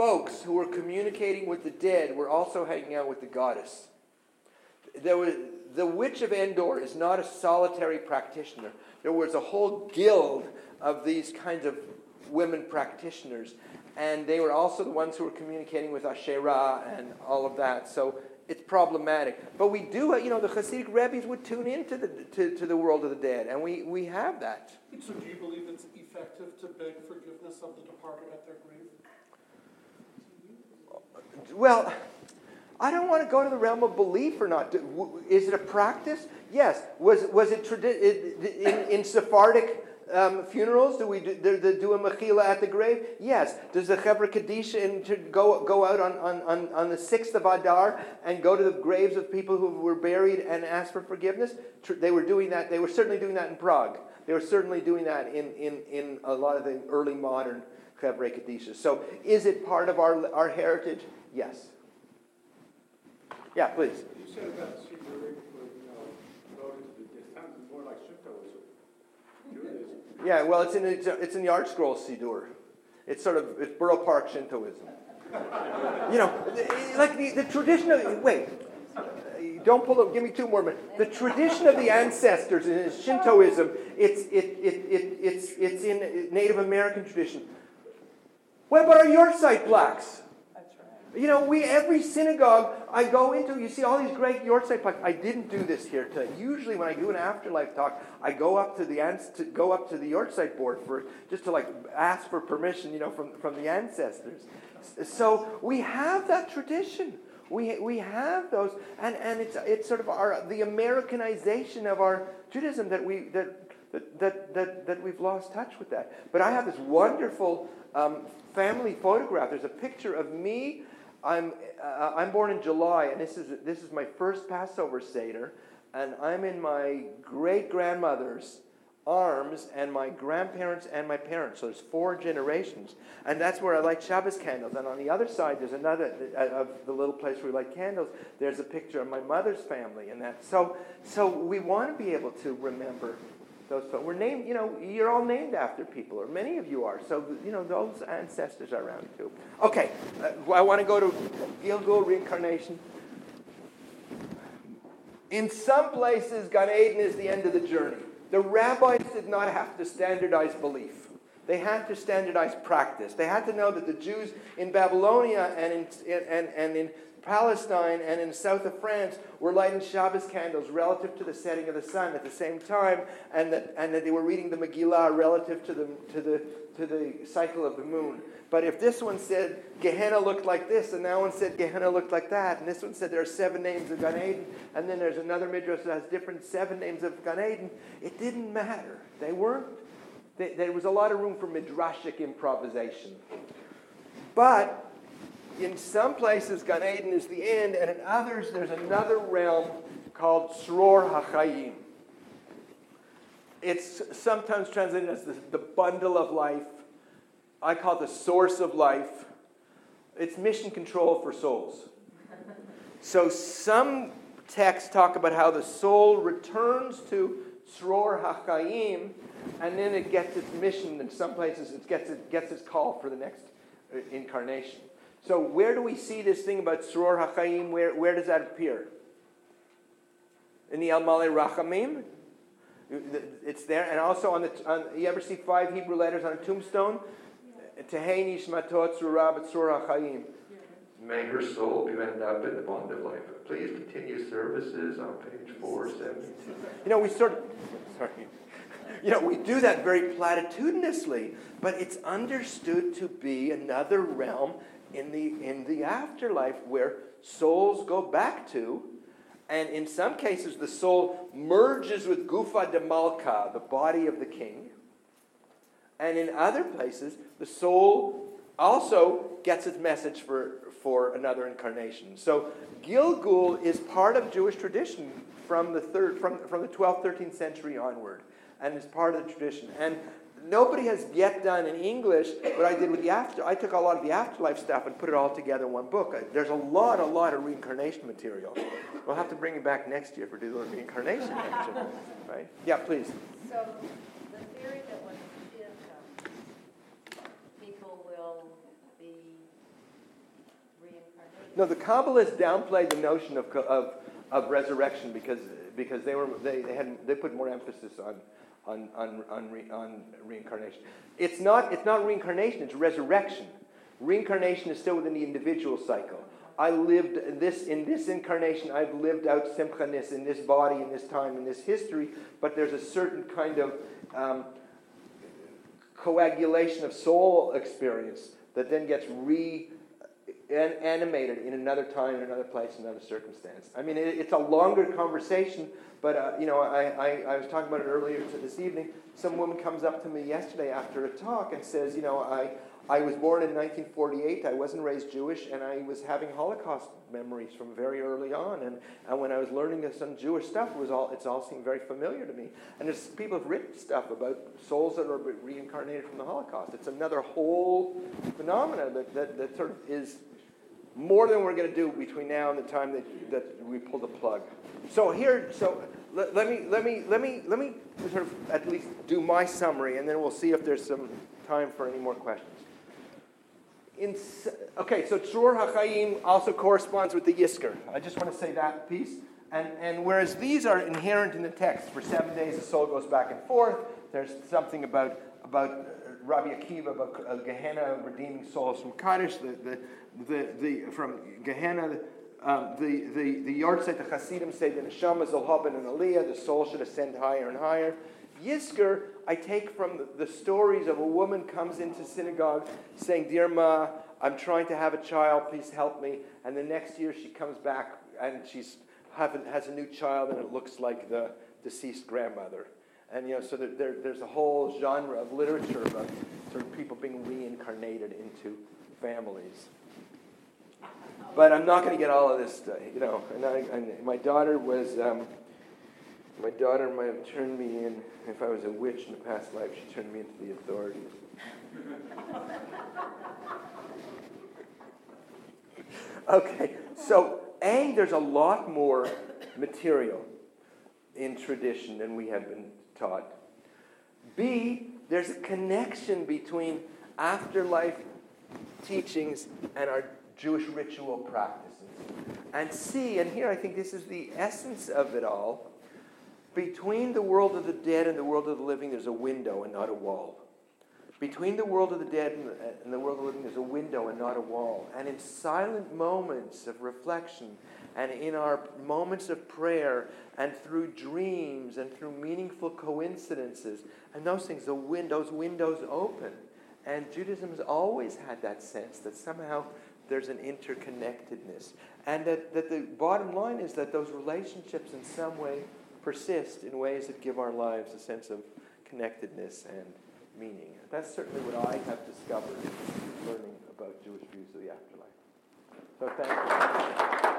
Speaker 2: folks who were communicating with the dead were also hanging out with the goddess there was the witch of Endor is not a solitary practitioner. There was a whole guild of these kinds of women practitioners, and they were also the ones who were communicating with Asherah and all of that. So it's problematic. But we do, uh, you know, the Hasidic rabbis would tune into the to, to the world of the dead, and we, we have that.
Speaker 4: So do you believe it's effective to beg forgiveness of the departed at their grave?
Speaker 2: Well, I don't want to go to the realm of belief or not. Is it a practice? Yes. Was, was it tradi- in, in Sephardic um, funerals? Do we do, do, do a mechila at the grave? Yes. Does the Chevra Kadisha go, go out on, on, on, the 6th of Adar and go to the graves of people who were buried and ask for forgiveness? They were doing that. They were certainly doing that in Prague. They were certainly doing that in, in, in a lot of the early modern Chevra Kadisha. So is it part of our, our heritage? Yes. Yeah, please.
Speaker 6: You said about Siburim, you devoted to the, sounds more like Shintoism.
Speaker 2: Yeah, well, it's in, it's, it's in the ArtScroll Sidur. It's sort of it's Borough Park Shintoism. you know, like the, the tradition of, wait, don't pull up, give me two more minutes. The tradition of the ancestors in Shintoism, it's, it, it, it, it's, it's in Native American tradition. What about our Yortzeit blacks? You know, we every synagogue I go into, you see all these great Yortzeit plaques. I didn't do this here today. Usually, when I do an afterlife talk, I go up to the ans- to go up to the Yortzeit board for just to like ask for permission, you know, from from the ancestors. So we have that tradition. We, we have those, and, and it's, it's sort of our, the Americanization of our Judaism that, we, that, that, that, that we've lost touch with that. But I have this wonderful um, family photograph. There's a picture of me. I'm, uh, I'm born in July, and this is, this is my first Passover Seder, and I'm in my great grandmother's arms and my grandparents and my parents. So there's four generations. And that's where I light Shabbos candles. And on the other side, there's another, uh, of the little place where we light candles, there's a picture of my mother's family. And that. So, so we want to be able to remember those folks. We're named, you know, you're all named after people, or many of you are. So, you know, those ancestors are around too. Okay, uh, I want to go to Gilgul reincarnation. In some places, Gan Eden is the end of the journey. The rabbis did not have to standardize belief. They had to standardize practice. They had to know that the Jews in Babylonia and in, and, and in Palestine and in south of France were lighting Shabbos candles relative to the setting of the sun at the same time, and that, and that they were reading the Megillah relative to the, to, the, to the cycle of the moon. But if this one said Gehenna looked like this, and that one said Gehenna looked like that, and this one said there are seven names of Gan Eden, and then there's another midrash that has different seven names of Gan Eden, it didn't matter. They weren't. They, there was a lot of room for midrashic improvisation. But in some places, Gan Eden is the end, and in others, there's another realm called Sror HaChaim. It's sometimes translated as the, the bundle of life. I call it the source of life. It's mission control for souls. So some texts talk about how the soul returns to Sror HaChaim, and then it gets its mission. In some places, it gets, it gets its call for the next uh, incarnation. So where do we see this thing about Sror HaChaim? Where, where does that appear? In the El Malei Rachamim? It's there. And also on the, on, you ever see five Hebrew letters on a tombstone? Tehei nishmatot tzurah b'tzur ha'chaim. May her soul be bound up in the bond of life. Please continue services on page 472. You know, we sort of, sorry. You know, we do that very platitudinously, but it's understood to be another realm in the, in the afterlife where souls go back to and in some cases, the soul merges with Gufa de Malka, the body of the king. And in other places, the soul also gets its message for, for another incarnation. So Gilgul is part of Jewish tradition from the, third, from, from the 12th, 13th century onward, and it's part of the tradition. And nobody has yet done in English what I did with the after. I took a lot of the afterlife stuff and put it all together in one book. Uh, there's a lot, a lot of reincarnation material. We'll have to bring it back next year for do the reincarnation section, right? Yeah, please.
Speaker 7: So the theory that when Mashiach um, people will be reincarnated.
Speaker 2: No, the Kabbalists downplayed the notion of, of, of resurrection because, because they, were, they, they, had, they put more emphasis on, on, on, on, re, on reincarnation. It's not, it's not reincarnation, it's resurrection. Reincarnation is still within the individual cycle. I lived this in this incarnation. I've lived out simchanis in this body, in this time, in this history. But there's a certain kind of um, coagulation of soul experience that then gets re an- animated in another time, in another place, in another circumstance. I mean, it, it's a longer conversation, But, uh, you know, I, I, I was talking about it earlier this evening. Some woman comes up to me yesterday after a talk and says, you know, I, I was born in 1948. I wasn't raised Jewish, and I was having Holocaust memories from very early on. And, and when I was learning some Jewish stuff, it was all it's all seemed very familiar to me. And there's people have written stuff about souls that are reincarnated from the Holocaust. It's another whole phenomenon that, that, that sort of is more than we're going to do between now and the time that, that we pull the plug. So here, so let, let me let me let me let me sort of at least do my summary, and then we'll see if there's some time for any more questions. In, okay, so Tzror HaChaim also corresponds with the Yizkor. I just want to say that piece. And, and whereas these are inherent in the text, for seven days the soul goes back and forth, there's something about, about Rabbi Akiva, about uh, Gehenna redeeming souls from Kaddish, the, the, the, the, from Gehenna, um, the, the, the yahrzeit, the Hasidim say the neshama zolhaben and aliyah, the soul should ascend higher and higher. Yizkor, I take from the, the, stories of a woman comes into synagogue saying, Dear Ma, I'm trying to have a child, please help me. And the next year she comes back and she's having, has a new child and it looks like the deceased grandmother. And you know, so there, there, there's a whole genre of literature about sort of people being reincarnated into families. But I'm not going to get all of this, you know. And, I, and my daughter was, um, my daughter might have turned me in. If I was a witch in a past life, she turned me into the authorities. okay, so A, there's a lot more material in tradition than we have been taught. B, there's a connection between afterlife teachings and our Jewish ritual practices. And C, and here I think this is the essence of it all, between the world of the dead and the world of the living, there's a window and not a wall. Between the world of the dead and the, and the world of the living, there's a window and not a wall. And in silent moments of reflection, and in our moments of prayer, and through dreams, and through meaningful coincidences, and those things, the win- those windows open. And Judaism has always had that sense that somehow there's an interconnectedness. And that, that the bottom line is that those relationships in some way persist in ways that give our lives a sense of connectedness and meaning. That's certainly what I have discovered in learning about Jewish views of the afterlife. So thank you.